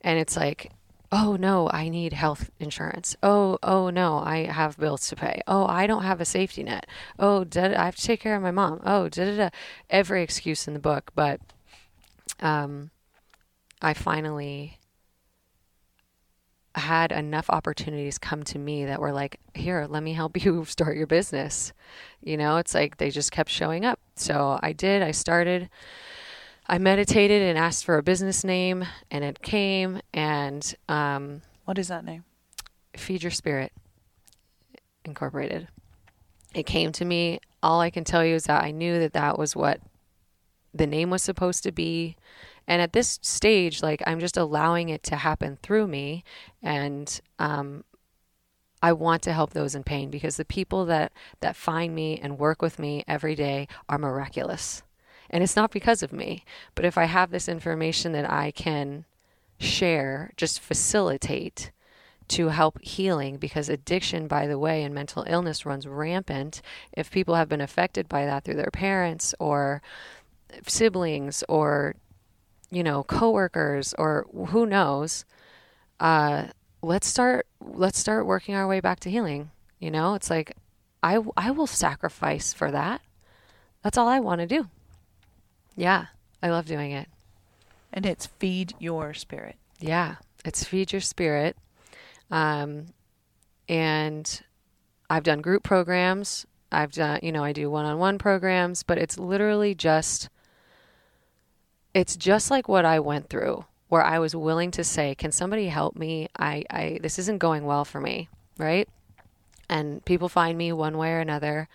And it's like, oh no, I need health insurance. Oh, oh no, I have bills to pay. Oh, I don't have a safety net. Oh, I have to take care of my mom. Oh, da da da. Every excuse in the book, but um, I finally had enough opportunities come to me that were like, here, let me help (laughs) you start your business. You know, it's like they just kept showing up. So I did, I started, I meditated and asked for a business name, and it came. And um, what is that name? Feed Your Spirit Incorporated. It came to me. All I can tell you is that I knew that that was what the name was supposed to be. And at this stage, like I'm just allowing it to happen through me. And um, I want to help those in pain because the people that, that find me and work with me every day are miraculous. And it's not because of me, but if I have this information that I can share, just facilitate to help healing because addiction, by the way, and mental illness runs rampant. If people have been affected by that through their parents or siblings or you know, coworkers or who knows, uh, let's start let's start working our way back to healing. You know, it's like I I will sacrifice for that. That's all I want to do. Yeah, I love doing it. And it's feed your spirit. Yeah, it's feed your spirit. Um, and I've done group programs. I've done, you know, I do one-on-one programs, but it's literally just it's just like what I went through where I was willing to say, "Can somebody help me? I, I this isn't going well for me." Right? And people find me one way or another,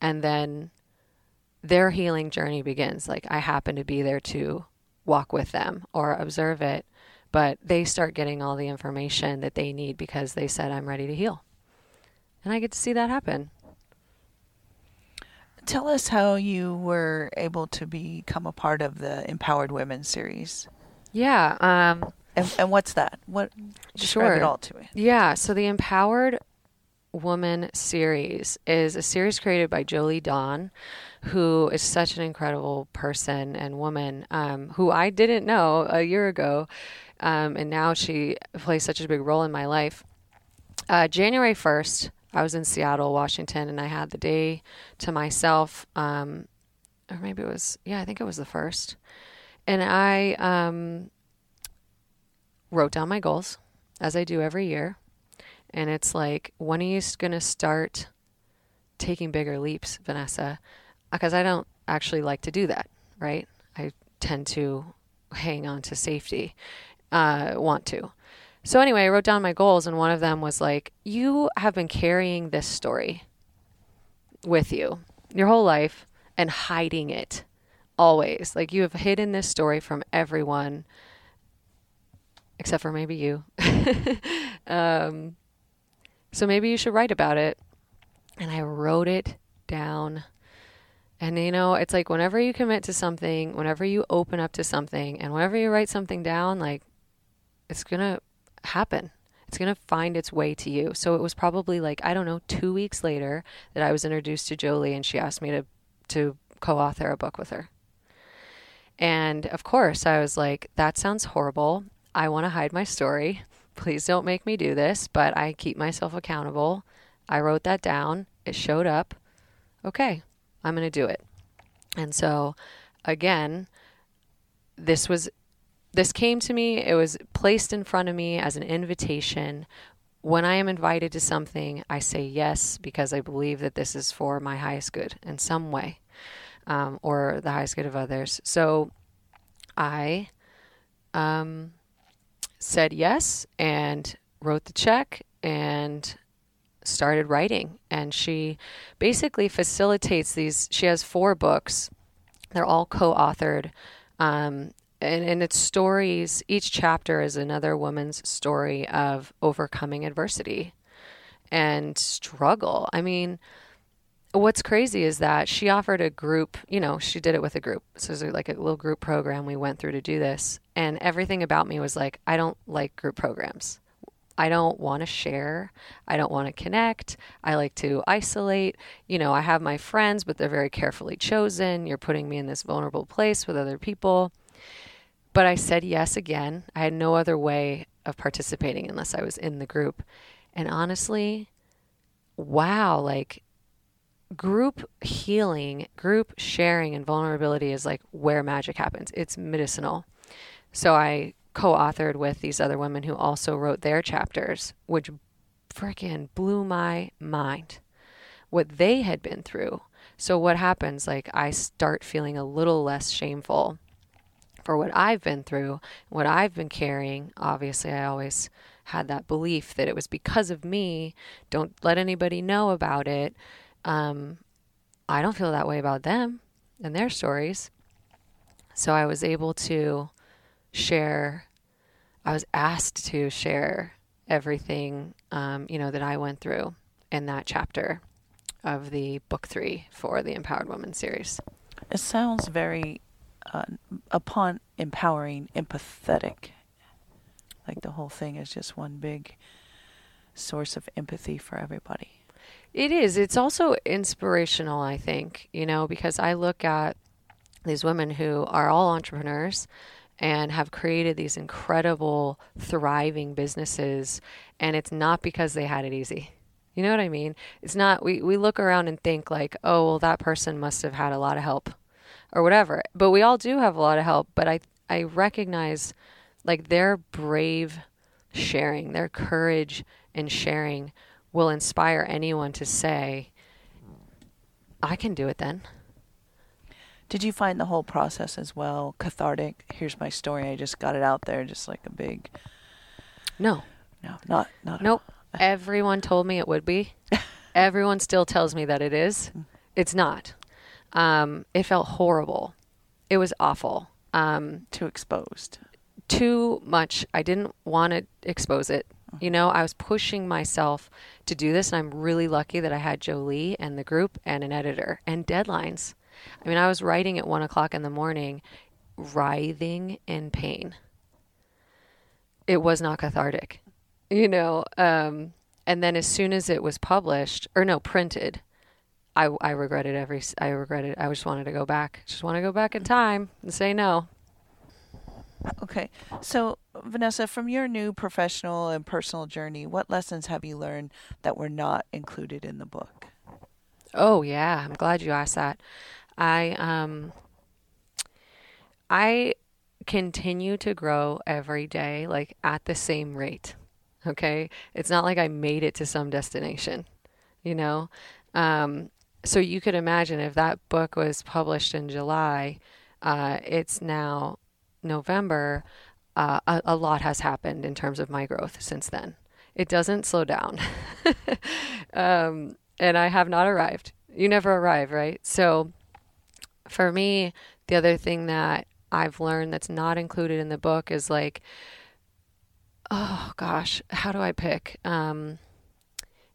and then their healing journey begins. Like I happen to be there to walk with them or observe it, but they start getting all the information that they need because they said, I'm ready to heal. And I get to see that happen. Tell us how you were able to become a part of the Empowered Women series. Yeah. Um, and, and what's that? What describe sure. it all to me? Yeah. So the Empowered Woman series is a series created by Jolie Dawn, who is such an incredible person and woman um, who I didn't know a year ago. Um, and now she plays such a big role in my life. Uh, January 1st, I was in Seattle, Washington, and I had the day to myself. Um, or maybe it was, yeah, I think it was the first. And I um, wrote down my goals, as I do every year. And it's like, when are you going to start taking bigger leaps, Vanessa? Because I don't actually like to do that, right? I tend to hang on to safety, uh, want to. So anyway, I wrote down my goals, and one of them was like, you have been carrying this story with you your whole life and hiding it always. Like you have hidden this story from everyone, except for maybe you. (laughs) um, so maybe you should write about it. And I wrote it down. And you know, it's like whenever you commit to something, whenever you open up to something, and whenever you write something down, like it's going to happen. It's going to find its way to you. So it was probably like, I don't know, two weeks later that I was introduced to Jolie and she asked me to, to co author a book with her. And of course, I was like, that sounds horrible. I want to hide my story. Please don't make me do this, but I keep myself accountable. I wrote that down. It showed up. Okay, I'm going to do it. And so, again, this was this came to me, it was placed in front of me as an invitation. When I am invited to something, I say yes because I believe that this is for my highest good in some way um, or the highest good of others. So I um, said yes and wrote the check and started writing. And she basically facilitates these, she has four books, they're all co authored. Um, and, and it's stories each chapter is another woman's story of overcoming adversity and struggle i mean what's crazy is that she offered a group you know she did it with a group so it was like a little group program we went through to do this and everything about me was like i don't like group programs I don't want to share. I don't want to connect. I like to isolate. You know, I have my friends, but they're very carefully chosen. You're putting me in this vulnerable place with other people. But I said yes again. I had no other way of participating unless I was in the group. And honestly, wow, like group healing, group sharing, and vulnerability is like where magic happens. It's medicinal. So I co authored with these other women who also wrote their chapters, which freaking blew my mind what they had been through. So, what happens? Like, I start feeling a little less shameful for what I've been through, what I've been carrying. Obviously, I always had that belief that it was because of me. Don't let anybody know about it. Um, I don't feel that way about them and their stories. So I was able to share, I was asked to share everything, um, you know, that I went through in that chapter of the book three for the Empowered Woman series. It sounds very, uh, upon empowering, empathetic. Like the whole thing is just one big source of empathy for everybody. It is. It's also inspirational, I think, you know, because I look at these women who are all entrepreneurs and have created these incredible, thriving businesses. And it's not because they had it easy. You know what I mean? It's not, we, we look around and think, like, oh, well, that person must have had a lot of help or whatever. But we all do have a lot of help. But I, I recognize like their brave sharing, their courage and sharing will inspire anyone to say, I can do it then. Did you find the whole process as well cathartic? Here's my story. I just got it out there, just like a big. No. No, not not. Nope. (laughs) Everyone told me it would be. Everyone still tells me that it is. Mm. It's not. Um, it felt horrible. It was awful. Um, too exposed. Too much. I didn't want to expose it. You know, I was pushing myself to do this, and I'm really lucky that I had Jolie and the group and an editor and deadlines. I mean, I was writing at one o'clock in the morning, writhing in pain. It was not cathartic, you know. Um, and then as soon as it was published, or no, printed, I, I regretted every. I regretted. I just wanted to go back. Just want to go back in time and say no. Okay, so Vanessa, from your new professional and personal journey, what lessons have you learned that were not included in the book? Oh yeah, I'm glad you asked that. I um I continue to grow every day like at the same rate. Okay? It's not like I made it to some destination, you know? Um so you could imagine if that book was published in July, uh, it's now November. Uh, a, a lot has happened in terms of my growth since then. It doesn't slow down. (laughs) um, and I have not arrived. You never arrive, right? So for me, the other thing that I've learned that's not included in the book is like, oh gosh, how do I pick? Um,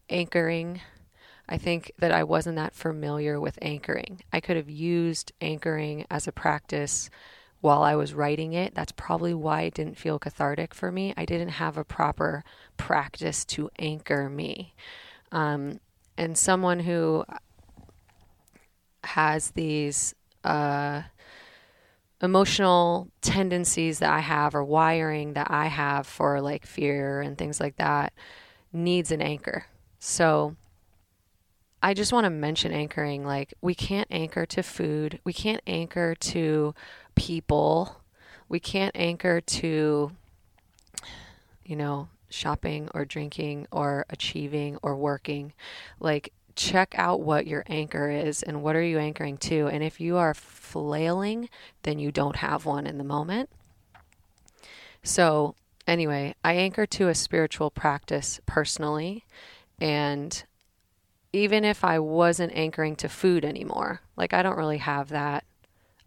anchoring. I think that I wasn't that familiar with anchoring. I could have used anchoring as a practice while I was writing it. That's probably why it didn't feel cathartic for me. I didn't have a proper practice to anchor me. Um, and someone who has these uh, emotional tendencies that I have or wiring that I have for like fear and things like that needs an anchor. So I just want to mention anchoring. Like, we can't anchor to food, we can't anchor to people, we can't anchor to, you know, shopping or drinking or achieving or working. Like, check out what your anchor is and what are you anchoring to. And if you are flailing, then you don't have one in the moment. So, anyway, I anchor to a spiritual practice personally. And even if I wasn't anchoring to food anymore, like I don't really have that.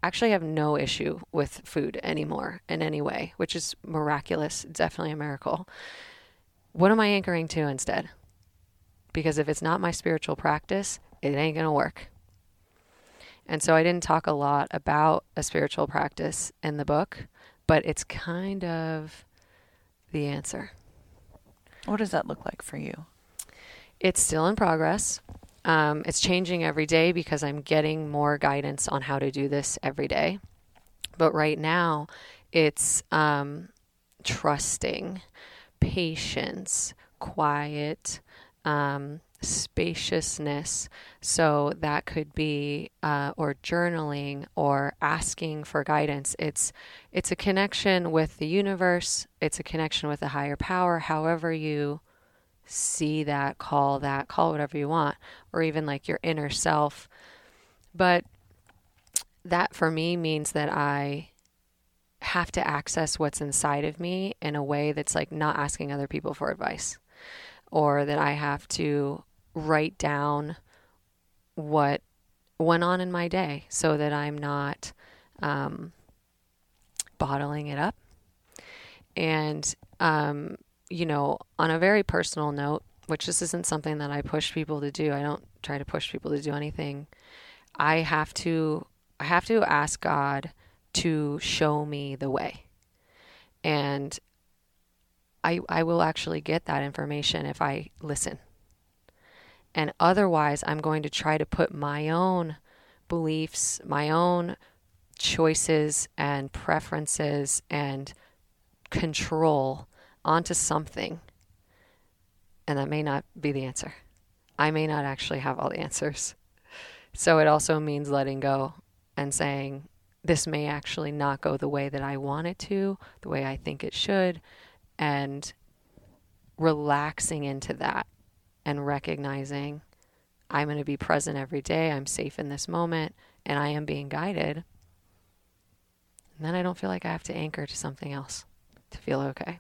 I Actually, have no issue with food anymore in any way, which is miraculous. Definitely a miracle. What am I anchoring to instead? because if it's not my spiritual practice, it ain't going to work. And so I didn't talk a lot about a spiritual practice in the book, but it's kind of the answer. What does that look like for you? It's still in progress. Um, it's changing every day because I'm getting more guidance on how to do this every day. But right now, it's um, trusting, patience, quiet, um, spaciousness. So that could be, uh, or journaling, or asking for guidance. It's it's a connection with the universe. It's a connection with a higher power. However you see that, call that, call whatever you want, or even like your inner self. But that for me means that I have to access what's inside of me in a way that's like not asking other people for advice or that I have to write down what went on in my day so that I'm not um, bottling it up. And, um, you know, on a very personal note, which this isn't something that I push people to do, I don't try to push people to do anything. I have to, I have to ask God to show me the way. And I, I will actually get that information if I listen. And otherwise, I'm going to try to put my own beliefs, my own choices and preferences and control onto something. And that may not be the answer. I may not actually have all the answers. So it also means letting go and saying, this may actually not go the way that I want it to, the way I think it should, and relaxing into that and recognizing I'm going to be present every day. I'm safe in this moment and I am being guided. And then I don't feel like I have to anchor to something else to feel okay.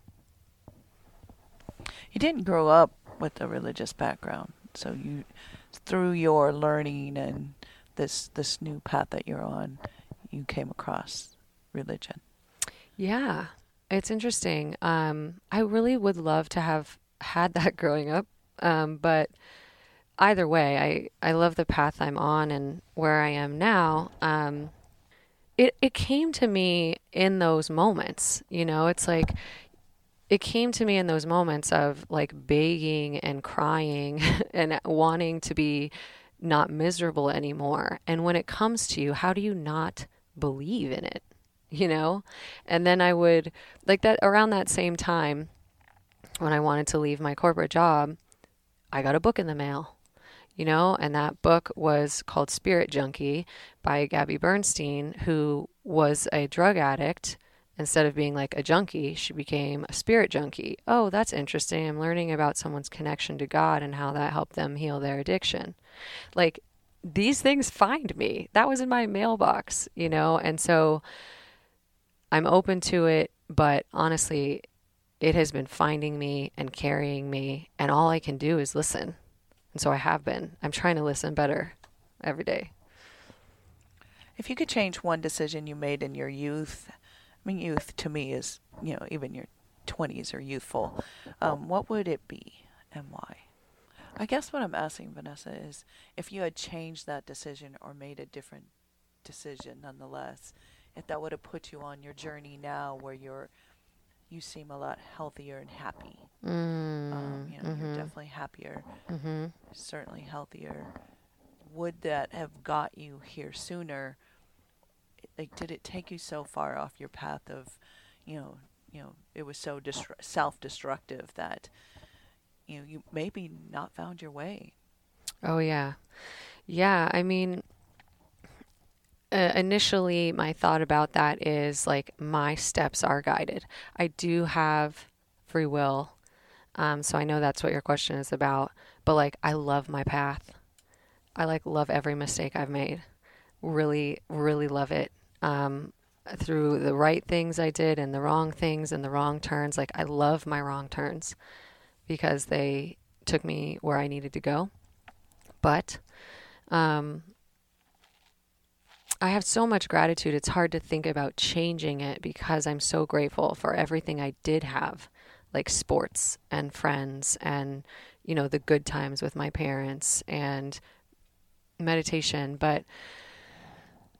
You didn't grow up with a religious background, so you through your learning and this this new path that you're on, you came across religion. Yeah, it's interesting. Um, I really would love to have had that (laughs) growing up, um, but either way, I, I love the path I'm on and where I am now. Um, it it came to me in those moments. You know, it's like it came to me in those moments of like begging and crying (laughs) and wanting to be not miserable anymore. And when it comes to you, how do you not believe in it? you know? And then I would, like that, around that same time, when I wanted to leave my corporate job, I got a book in the mail, you know? And that book was called Spirit Junkie by Gabby Bernstein, who was a drug addict. Instead of being like a junkie, she became a spirit junkie. Oh, that's interesting. I'm learning about someone's connection to God and how that helped them heal their addiction. Like, these things find me. That was in my mailbox, you know? And so, I'm open to it, but honestly, it has been finding me and carrying me, and all I can do is listen. And so I have been. I'm trying to listen better every day. If you could change one decision you made in your youth, mean, youth to me is, you know, even your 20s are youthful, um, what would it be and why? I guess what I'm asking, Vanessa, is if you had changed that decision or made a different decision nonetheless, if that would have put you on your journey now where you're you seem a lot healthier and happy. Mm, um, you know, mm-hmm. you're definitely happier, mm-hmm. certainly healthier. Would that have got you here sooner? Like, did it take you so far off your path of, you know, you know, it was so destru- self-destructive that, you know, you maybe not found your way. Oh yeah, yeah. I mean, uh, initially my thought about that is like my steps are guided. I do have free will. Um, so I know that's what your question is about. But like, I love my path. I like love every mistake I've made. Really, really love it. Um, through the right things I did and the wrong things and the wrong turns. Like, I love my wrong turns because they took me where I needed to go. But um, I have so much gratitude. It's hard to think about changing it because I'm so grateful for everything I did have, like sports and friends and, you know, the good times with my parents and meditation. But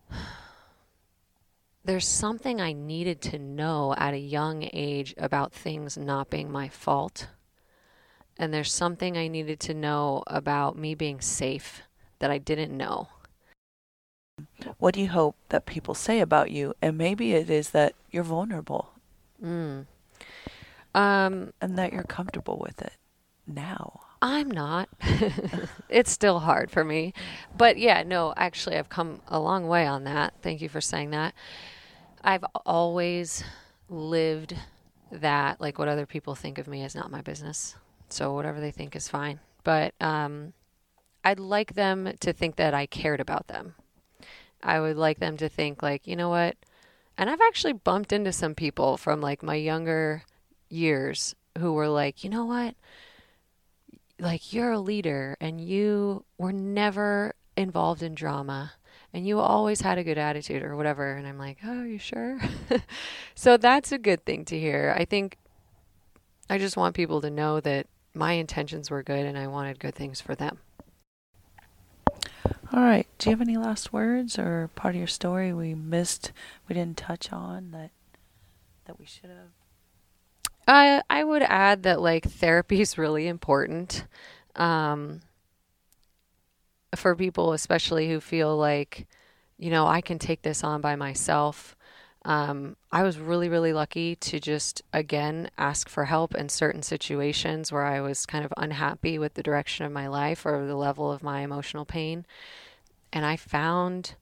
(sighs) there's something I needed to know at a young age about things not being my fault. And there's something I needed to know about me being safe that I didn't know what do you hope that people say about you? And maybe it is that you're vulnerable. Mm. Um, and that you're comfortable with it now. I'm not. (laughs) it's still hard for me. But yeah, no, actually, I've come a long way on that. Thank you for saying that. I've always lived that, like, what other people think of me is not my business. So whatever they think is fine. But um, I'd like them to think that I cared about them. I would like them to think, like, you know what? And I've actually bumped into some people from like my younger years who were like, you know what? Like, you're a leader and you were never involved in drama and you always had a good attitude or whatever. And I'm like, oh, you sure? (laughs) so that's a good thing to hear. I think I just want people to know that my intentions were good and I wanted good things for them. All right. Do you have any last words or part of your story we missed, we didn't touch on that that we should have? I I would add that like therapy is really important um, for people, especially who feel like, you know, I can take this on by myself. Um, I was really, really lucky to just again ask for help in certain situations where I was kind of unhappy with the direction of my life or the level of my emotional pain. And I found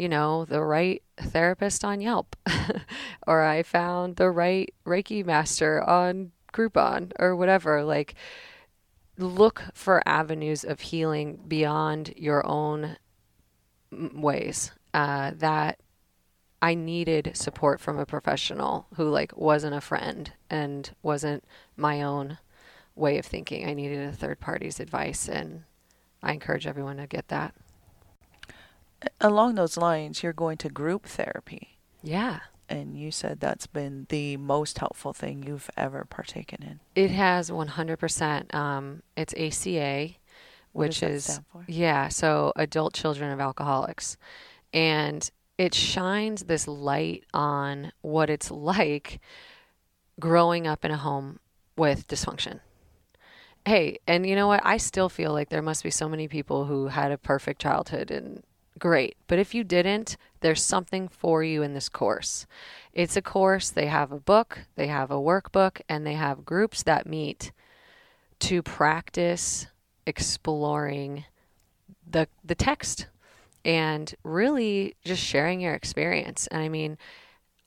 you know, the right therapist on Yelp, (laughs) or I found the right Reiki master on Groupon, or whatever. Like, look for avenues of healing beyond your own ways. Uh, that I needed support from a professional who like wasn't a friend and wasn't my own way of thinking. I needed a third party's advice, and I encourage everyone to get that along those lines, you're going to group therapy. Yeah. And you said that's been the most helpful thing you've ever partaken in. It has 100%. Um, it's ACA, which is, yeah, so adult children of alcoholics. And it shines this light on what it's like growing up in a home with dysfunction. Hey, and you know what? I still feel like there must be so many people who had a perfect childhood and great. But if you didn't, there's something for you in this course. It's a course, they have a book, they have a workbook, and they have groups that meet to practice exploring the the text and really just sharing your experience. And I mean,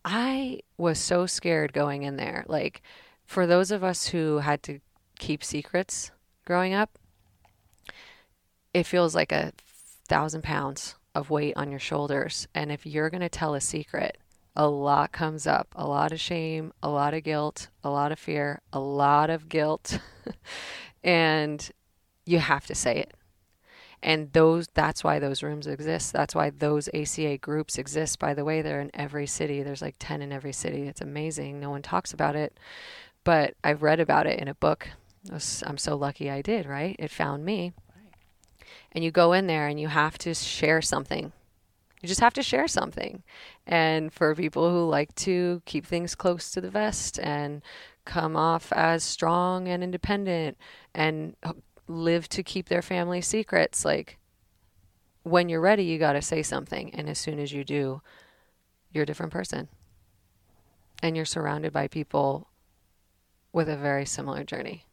I was so scared going in there. Like for those of us who had to keep secrets growing up, it feels like a thousand pounds of weight on your shoulders. And if you're going to tell a secret, a lot comes up a lot of shame, a lot of guilt, a lot of fear, a lot of guilt. (laughs) and you have to say it. And those that's why those rooms exist. That's why those ACA groups exist. By the way, they're in every city. There's like 10 in every city. It's amazing. No one talks about it. But I've read about it in a book. I'm so lucky I did, right? It found me and you go in there and you have to share something. You just have to share something. And for people who like to keep things close to the vest and come off as strong and independent and live to keep their family secrets, like when you're ready, you got to say something. And as soon as you do, you're a different person. And you're surrounded by people with a very similar journey.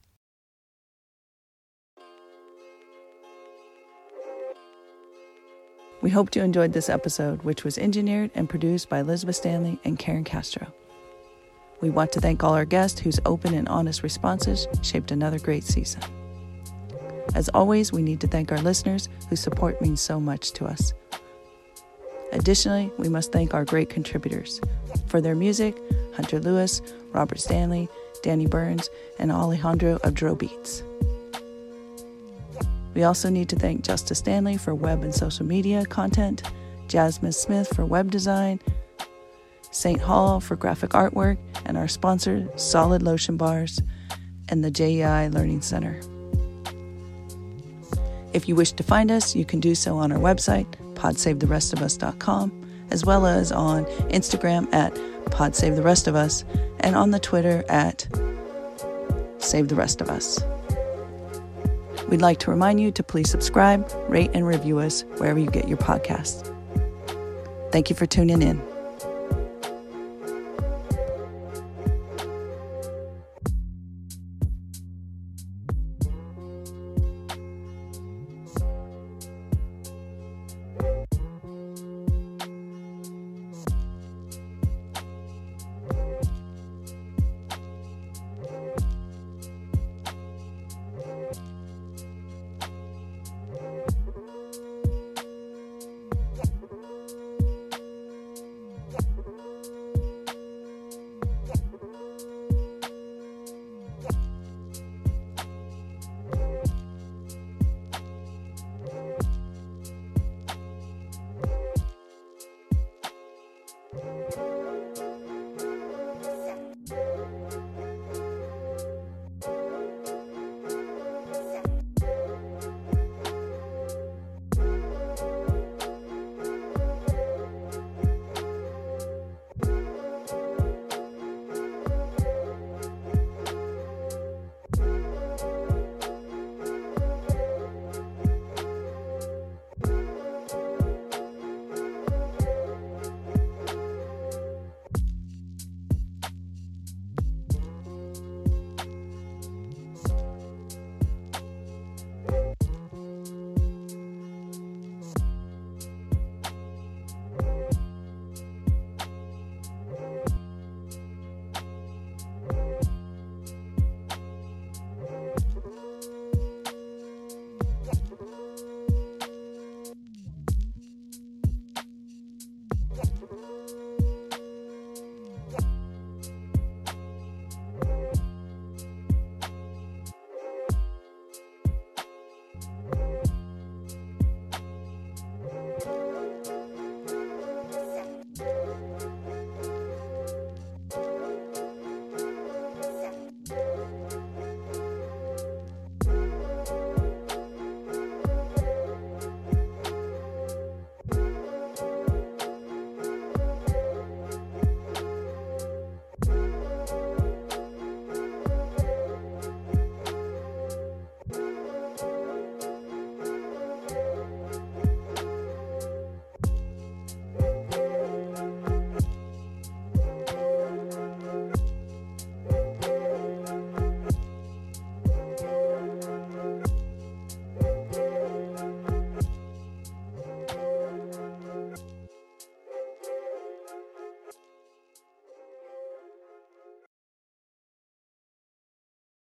We hope you enjoyed this episode, which was engineered and produced by Elizabeth Stanley and Karen Castro. We want to thank all our guests whose open and honest responses shaped another great season. As always, we need to thank our listeners whose support means so much to us. Additionally, we must thank our great contributors. For their music, Hunter Lewis, Robert Stanley, Danny Burns, and Alejandro of Dro Beats. We also need to thank Justice Stanley for web and social media content, Jasmine Smith for web design, St. Hall for graphic artwork, and our sponsor, Solid Lotion Bars, and the JEI Learning Center. If you wish to find us, you can do so on our website, podsavetherestofus.com, as well as on Instagram at podsavetherestofus, and on the Twitter at Save the Rest of Us. We'd like to remind you to please subscribe, rate, and review us wherever you get your podcasts. Thank you for tuning in.